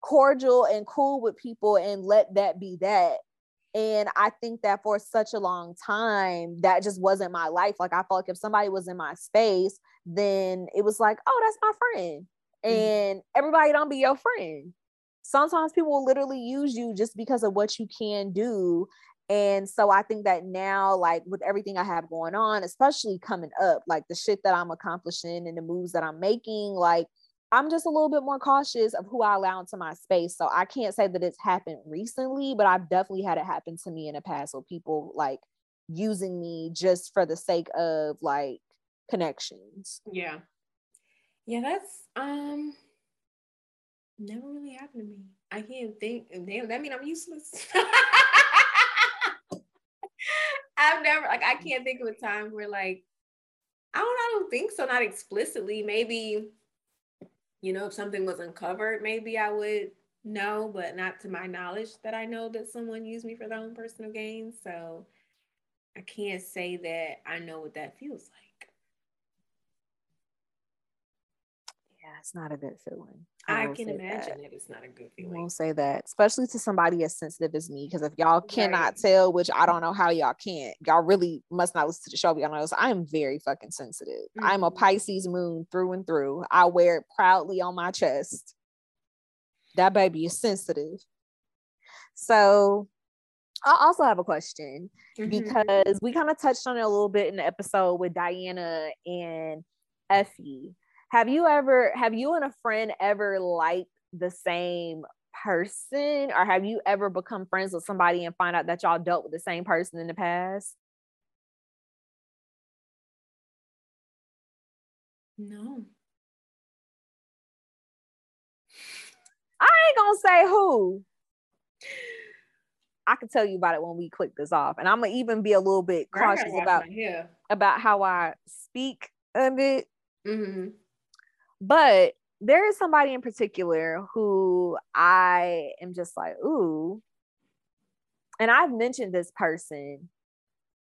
cordial and cool with people and let that be that. And I think that for such a long time, that just wasn't my life. Like I felt like if somebody was in my space, then it was like, oh, that's my friend. Mm-hmm. And everybody don't be your friend. Sometimes people will literally use you just because of what you can do and so I think that now, like with everything I have going on, especially coming up, like the shit that I'm accomplishing and the moves that I'm making, like I'm just a little bit more cautious of who I allow into my space. So I can't say that it's happened recently, but I've definitely had it happen to me in the past with people like using me just for the sake of like connections. Yeah. Yeah, that's um never really happened to me. I can't think damn that mean I'm useless. [LAUGHS] I've never like I can't think of a time where like I don't I don't think so, not explicitly. Maybe, you know, if something was uncovered, maybe I would know, but not to my knowledge that I know that someone used me for their own personal gain. So I can't say that I know what that feels like. yeah, it's not a good feeling. I, I can imagine that. it is not a good feeling. I won't say that, especially to somebody as sensitive as me. Because if y'all cannot right. tell, which I don't know how y'all can't, y'all really must not listen to the show. Y'all know I am very fucking sensitive. Mm-hmm. I'm a mm-hmm. Pisces moon through and through. I wear it proudly on my chest. That baby is sensitive. So I also have a question mm-hmm. because we kind of touched on it a little bit in the episode with Diana and Effie have you ever have you and a friend ever liked the same person? Or have you ever become friends with somebody and find out that y'all dealt with the same person in the past? No. I ain't gonna say who. I can tell you about it when we click this off and i'm gonna even be a little bit cautious about about how i speak of it. Mm-hmm. But there is somebody in particular who I am just like, ooh. And I've mentioned this person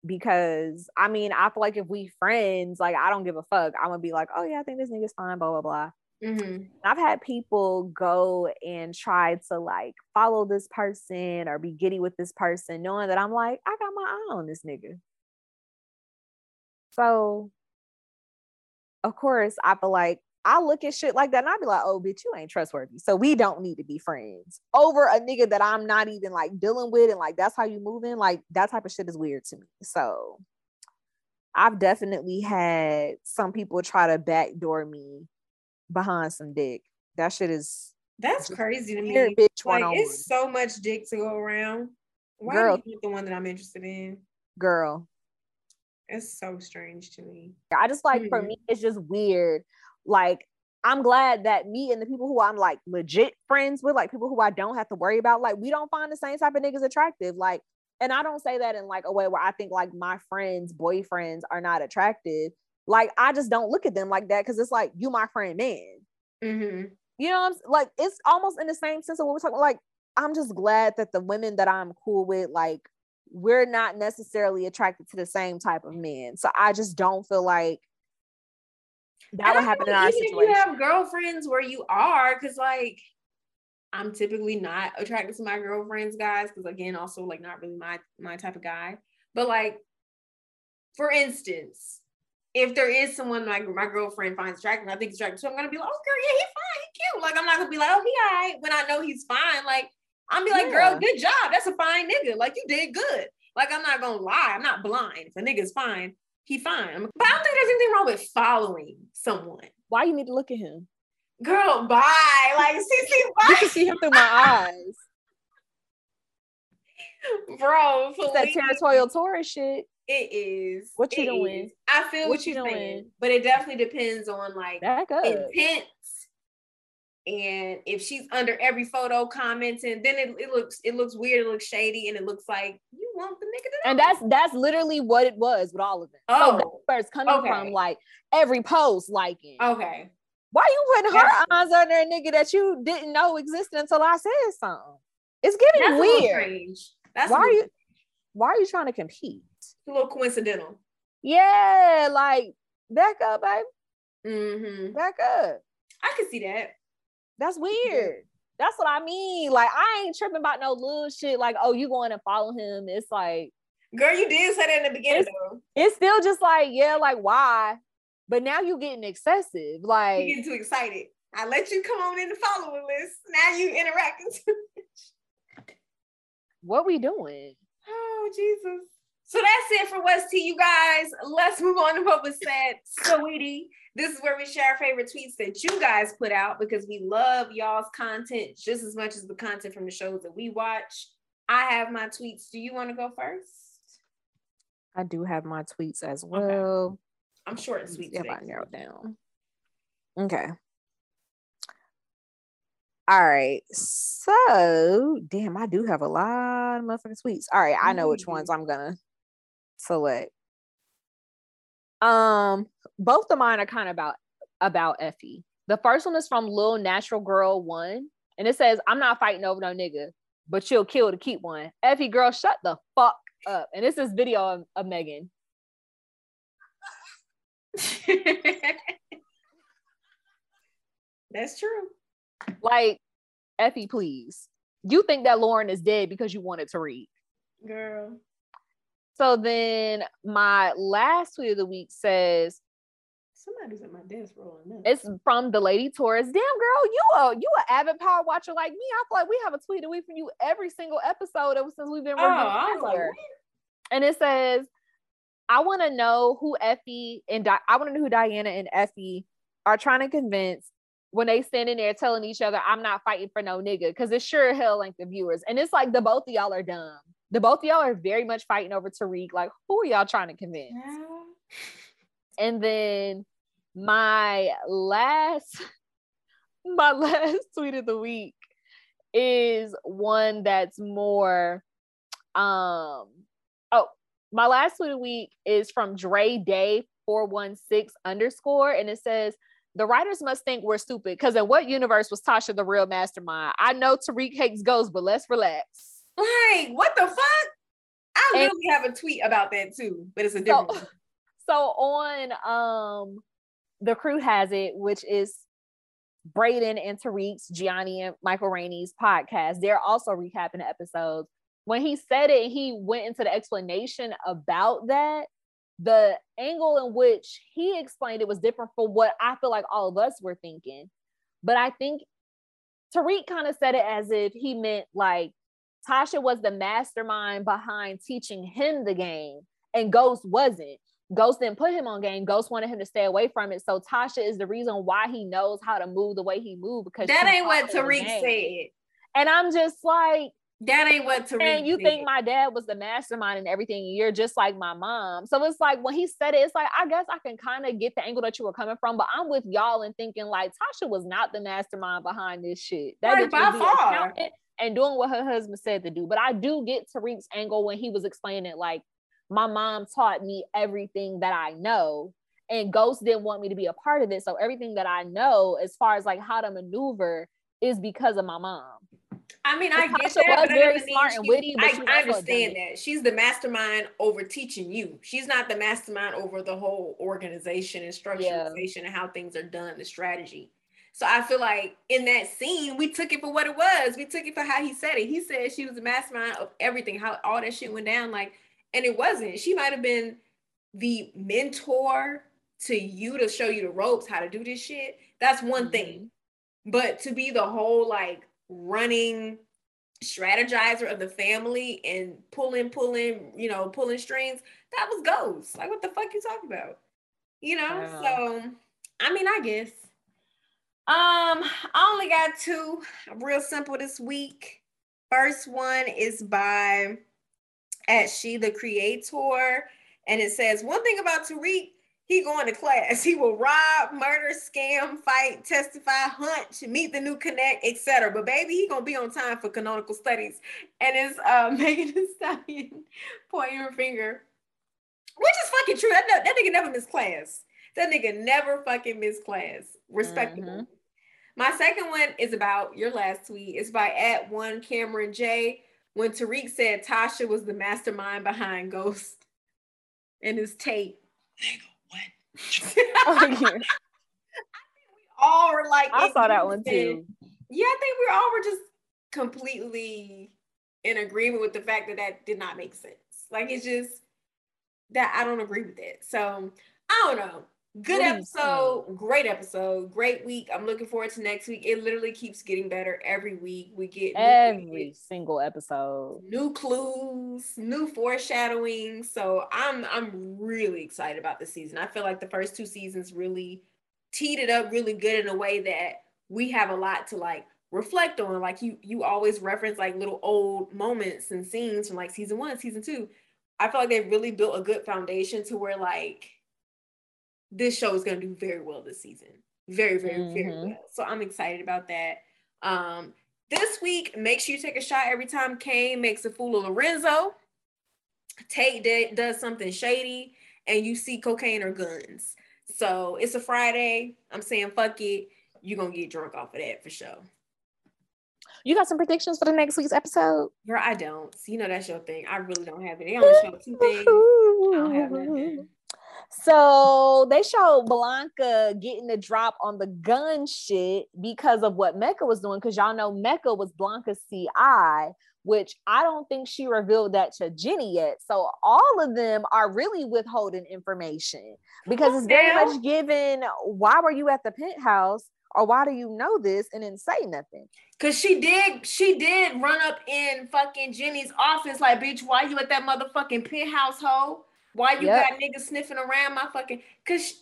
because I mean, I feel like if we friends, like I don't give a fuck. I'm gonna be like, oh yeah, I think this nigga's fine, blah blah blah. Mm-hmm. I've had people go and try to like follow this person or be giddy with this person, knowing that I'm like, I got my eye on this nigga. So, of course, I feel like I look at shit like that and I'd be like, oh, bitch, you ain't trustworthy. So we don't need to be friends over a nigga that I'm not even like dealing with. And like, that's how you moving. Like, that type of shit is weird to me. So I've definitely had some people try to backdoor me behind some dick. That shit is. That's crazy to me. Bitch like, it's so much dick to go around. Why Girl, do you the one that I'm interested in? Girl. It's so strange to me. I just like, mm-hmm. for me, it's just weird like I'm glad that me and the people who I'm like legit friends with, like people who I don't have to worry about, like we don't find the same type of niggas attractive. Like, and I don't say that in like a way where I think like my friends' boyfriends are not attractive. Like, I just don't look at them like that because it's like you my friend man. Mm-hmm. You know, I'm like it's almost in the same sense of what we're talking. Like, I'm just glad that the women that I'm cool with, like, we're not necessarily attracted to the same type of men. So I just don't feel like that would happen in our situation. If you have girlfriends where you are, because like I'm typically not attracted to my girlfriends, guys, because again, also like not really my my type of guy. But like, for instance, if there is someone my my girlfriend finds attractive, I think he's attractive, so I'm gonna be like, oh girl, yeah, he's fine, he's cute. Like I'm not gonna be like, oh, he alright when I know he's fine. Like I'm be like, yeah. girl, good job. That's a fine nigga. Like you did good. Like I'm not gonna lie, I'm not blind. If a nigga's fine, he fine. But I don't think there's anything wrong with following someone. Why you need to look at him? Girl, bye. Like, see, see, bye. [LAUGHS] You can see him through my eyes. [LAUGHS] Bro, it's that territorial Taurus shit. It is. What you it doing? Is. I feel what, what you doing, saying, but it definitely depends on like intent and if she's under every photo commenting, then it, it looks it looks weird, it looks shady, and it looks like you want the nigga And that's that's literally what it was with all of them. Oh, so first coming okay. from like every post liking. Okay. Why you putting her eyes on there, nigga, that you didn't know existed until I said something? It's getting weird. That's why are you why are you trying to compete? It's a little coincidental. Yeah, like back up, babe. Mm-hmm. Back up. I can see that. That's weird. That's what I mean. Like, I ain't tripping about no little shit. Like, oh, you going to follow him? It's like, girl, you did say that in the beginning. It's, though. it's still just like, yeah, like why? But now you getting excessive. Like, you getting too excited. I let you come on in the following list. Now you interacting too much. What we doing? Oh Jesus. So that's it for what's tea, you guys. Let's move on to what was said. Sweetie, this is where we share our favorite tweets that you guys put out because we love y'all's content just as much as the content from the shows that we watch. I have my tweets. Do you want to go first? I do have my tweets as well. Okay. I'm short and sweet. If I narrow down. Okay. All right. So, damn, I do have a lot of motherfucking tweets. All right, I know which ones I'm gonna select. Um, both of mine are kind of about about Effie. The first one is from Lil Natural Girl One, and it says, "I'm not fighting over no nigga, but you'll kill to keep one." Effie girl, shut the fuck up. And it's this is video of, of Megan. [LAUGHS] That's true. Like, Effie, please. You think that Lauren is dead because you wanted to read. Girl. So then my last tweet of the week says, Somebody's at my desk rolling up. It's from the lady Taurus. Damn girl, you a you an avid power watcher like me. I feel like we have a tweet a week from you every single episode ever since we've been oh, I like, And it says, I want to know who Effie and Di- I want to know who Diana and Effie are trying to convince when they standing there telling each other, I'm not fighting for no nigga, because it's sure hell like the viewers. And it's like the both of y'all are dumb the both of y'all are very much fighting over Tariq. Like, who are y'all trying to convince? Yeah. And then my last, [LAUGHS] my last [LAUGHS] tweet of the week is one that's more um oh my last tweet of the week is from Dre Day 416 underscore and it says the writers must think we're stupid because in what universe was Tasha the real mastermind? I know Tariq hates ghosts, but let's relax. Like, what the fuck? I and, literally have a tweet about that too, but it's a different so, [LAUGHS] so on um the crew has it, which is Brayden and Tariq's, Gianni and Michael Rainey's podcast. They're also recapping the episodes. When he said it, he went into the explanation about that. The angle in which he explained it was different from what I feel like all of us were thinking. But I think Tariq kind of said it as if he meant like Tasha was the mastermind behind teaching him the game, and Ghost wasn't. Ghost didn't put him on game. Ghost wanted him to stay away from it. So Tasha is the reason why he knows how to move the way he moved because that ain't what Tariq said. And I'm just like, that ain't what Tariq. And you said. think my dad was the mastermind and everything. You're just like my mom. So it's like when he said it, it's like I guess I can kind of get the angle that you were coming from, but I'm with y'all and thinking like Tasha was not the mastermind behind this shit. That right, by far and doing what her husband said to do. But I do get Tariq's angle when he was explaining it like, my mom taught me everything that I know. And Ghost didn't want me to be a part of it. So everything that I know as far as like how to maneuver is because of my mom. I mean, I get that, but very smart and witty. I, I understand that she's the mastermind over teaching you. She's not the mastermind over the whole organization and structurization yeah. and how things are done, the strategy. So I feel like in that scene, we took it for what it was. We took it for how he said it. He said she was the mastermind of everything, how all that shit went down. Like, and it wasn't. She might have been the mentor to you to show you the ropes, how to do this shit. That's one mm-hmm. thing. But to be the whole like running strategizer of the family and pulling, pulling, you know, pulling strings, that was ghost. Like, what the fuck you talking about? You know? So, I mean, I guess. Um, I only got two real simple this week. First one is by at She the Creator. And it says one thing about Tariq, he going to class. He will rob, murder, scam, fight, testify, hunt, meet the new connect, etc. But baby, he gonna be on time for canonical studies. And it's uh, [LAUGHS] Megan Thee Stallion pointing her finger, which is fucking true. That, that nigga never missed class. That nigga never fucking missed class. Respectable. Mm-hmm. My second one is about your last tweet. It's by at one Cameron J. When Tariq said Tasha was the mastermind behind Ghost and his tape. Nigga, what? [LAUGHS] oh. I think we all were like, I saw that one too. Yeah, I think we all were just completely in agreement with the fact that that did not make sense. Like it's just that I don't agree with it. So I don't know. Good episode, great episode, great week. I'm looking forward to next week. It literally keeps getting better every week. We get every single episode, new clues, new foreshadowing. So I'm I'm really excited about the season. I feel like the first two seasons really teed it up really good in a way that we have a lot to like reflect on. Like you you always reference like little old moments and scenes from like season one, season two. I feel like they really built a good foundation to where like this show is going to do very well this season. Very, very, mm-hmm. very well. So I'm excited about that. Um, this week, make sure you take a shot every time Cane makes a fool of Lorenzo. Tate does something shady, and you see cocaine or guns. So it's a Friday. I'm saying fuck it. You're gonna get drunk off of that for sure. You got some predictions for the next week's episode? Girl, I don't. You know that's your thing. I really don't have it. They only show two things. I don't have nothing. So they showed Blanca getting the drop on the gun shit because of what Mecca was doing. Because y'all know Mecca was Blanca's CI, which I don't think she revealed that to Jenny yet. So all of them are really withholding information because it's very much given why were you at the penthouse or why do you know this and then say nothing? Cause she did, she did run up in fucking Jenny's office like, bitch, why you at that motherfucking penthouse hole? Why you yep. got niggas sniffing around my fucking? Cause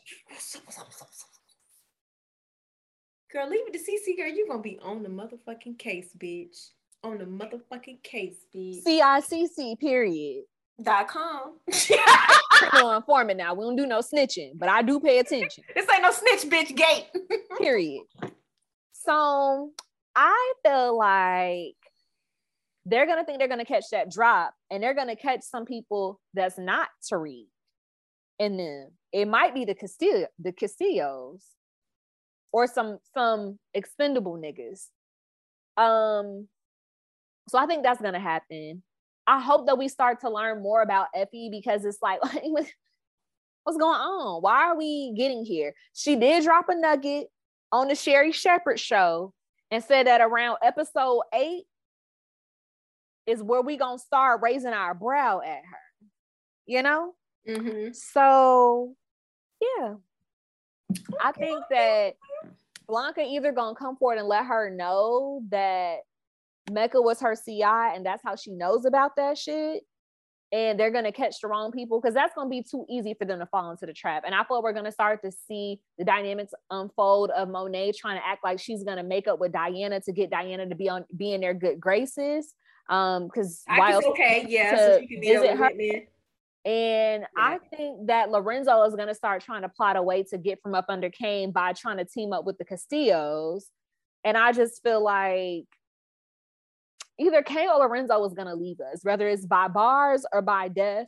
girl, leave it to Cece girl. You gonna be on the motherfucking case, bitch. On the motherfucking case, bitch. CICC period. Dot com. [LAUGHS] no informant now. We don't do no snitching, but I do pay attention. this ain't no snitch bitch gate. [LAUGHS] period. So I feel like they're gonna think they're gonna catch that drop and they're gonna catch some people that's not Tariq in them. It might be the Castillo, the Castillos, or some some expendable niggas. Um, so I think that's gonna happen. I hope that we start to learn more about Effie because it's like, [LAUGHS] what's going on? Why are we getting here? She did drop a nugget on the Sherri Shepherd show and said that around episode eight, is where we gonna start raising our brow at her you know mm-hmm. so yeah i think that blanca either gonna come forward and let her know that mecca was her ci and that's how she knows about that shit and they're going to catch the wrong people because that's going to be too easy for them to fall into the trap. And I feel we're going to start to see the dynamics unfold of Monet trying to act like she's going to make up with Diana to get Diana to be on be in their good graces. Um, because while okay, yeah, so she can visit her. And yeah. I think that Lorenzo is going to start trying to plot a way to get from up under Cane by trying to team up with the Castillos. And I just feel like either Cane or Lorenzo was going to leave us, whether it's by bars or by death.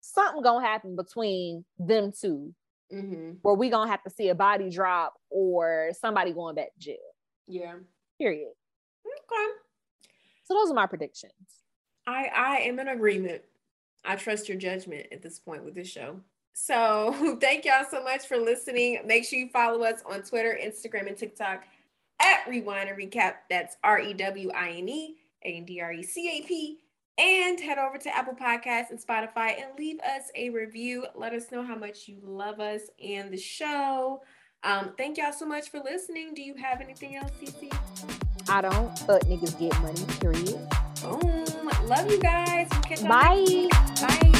Something going to happen between them 2 mm-hmm. where we going to have to see a body drop or somebody going back to jail. Yeah. Period. Okay. So those are my predictions. I I am in agreement. I trust your judgment at this point with this show. So [LAUGHS] thank y'all so much for listening. Make sure you follow us on Twitter, Instagram, and TikTok at Rewind and Recap. That's R E W I N E A N D R E C A P. And head over to Apple Podcasts and Spotify and leave us a review. Let us know how much you love us and the show. Um, thank y'all so much for listening. Do you have anything else, Cece? I don't, but niggas get money, period. Boom. Love you guys. Bye. Bye.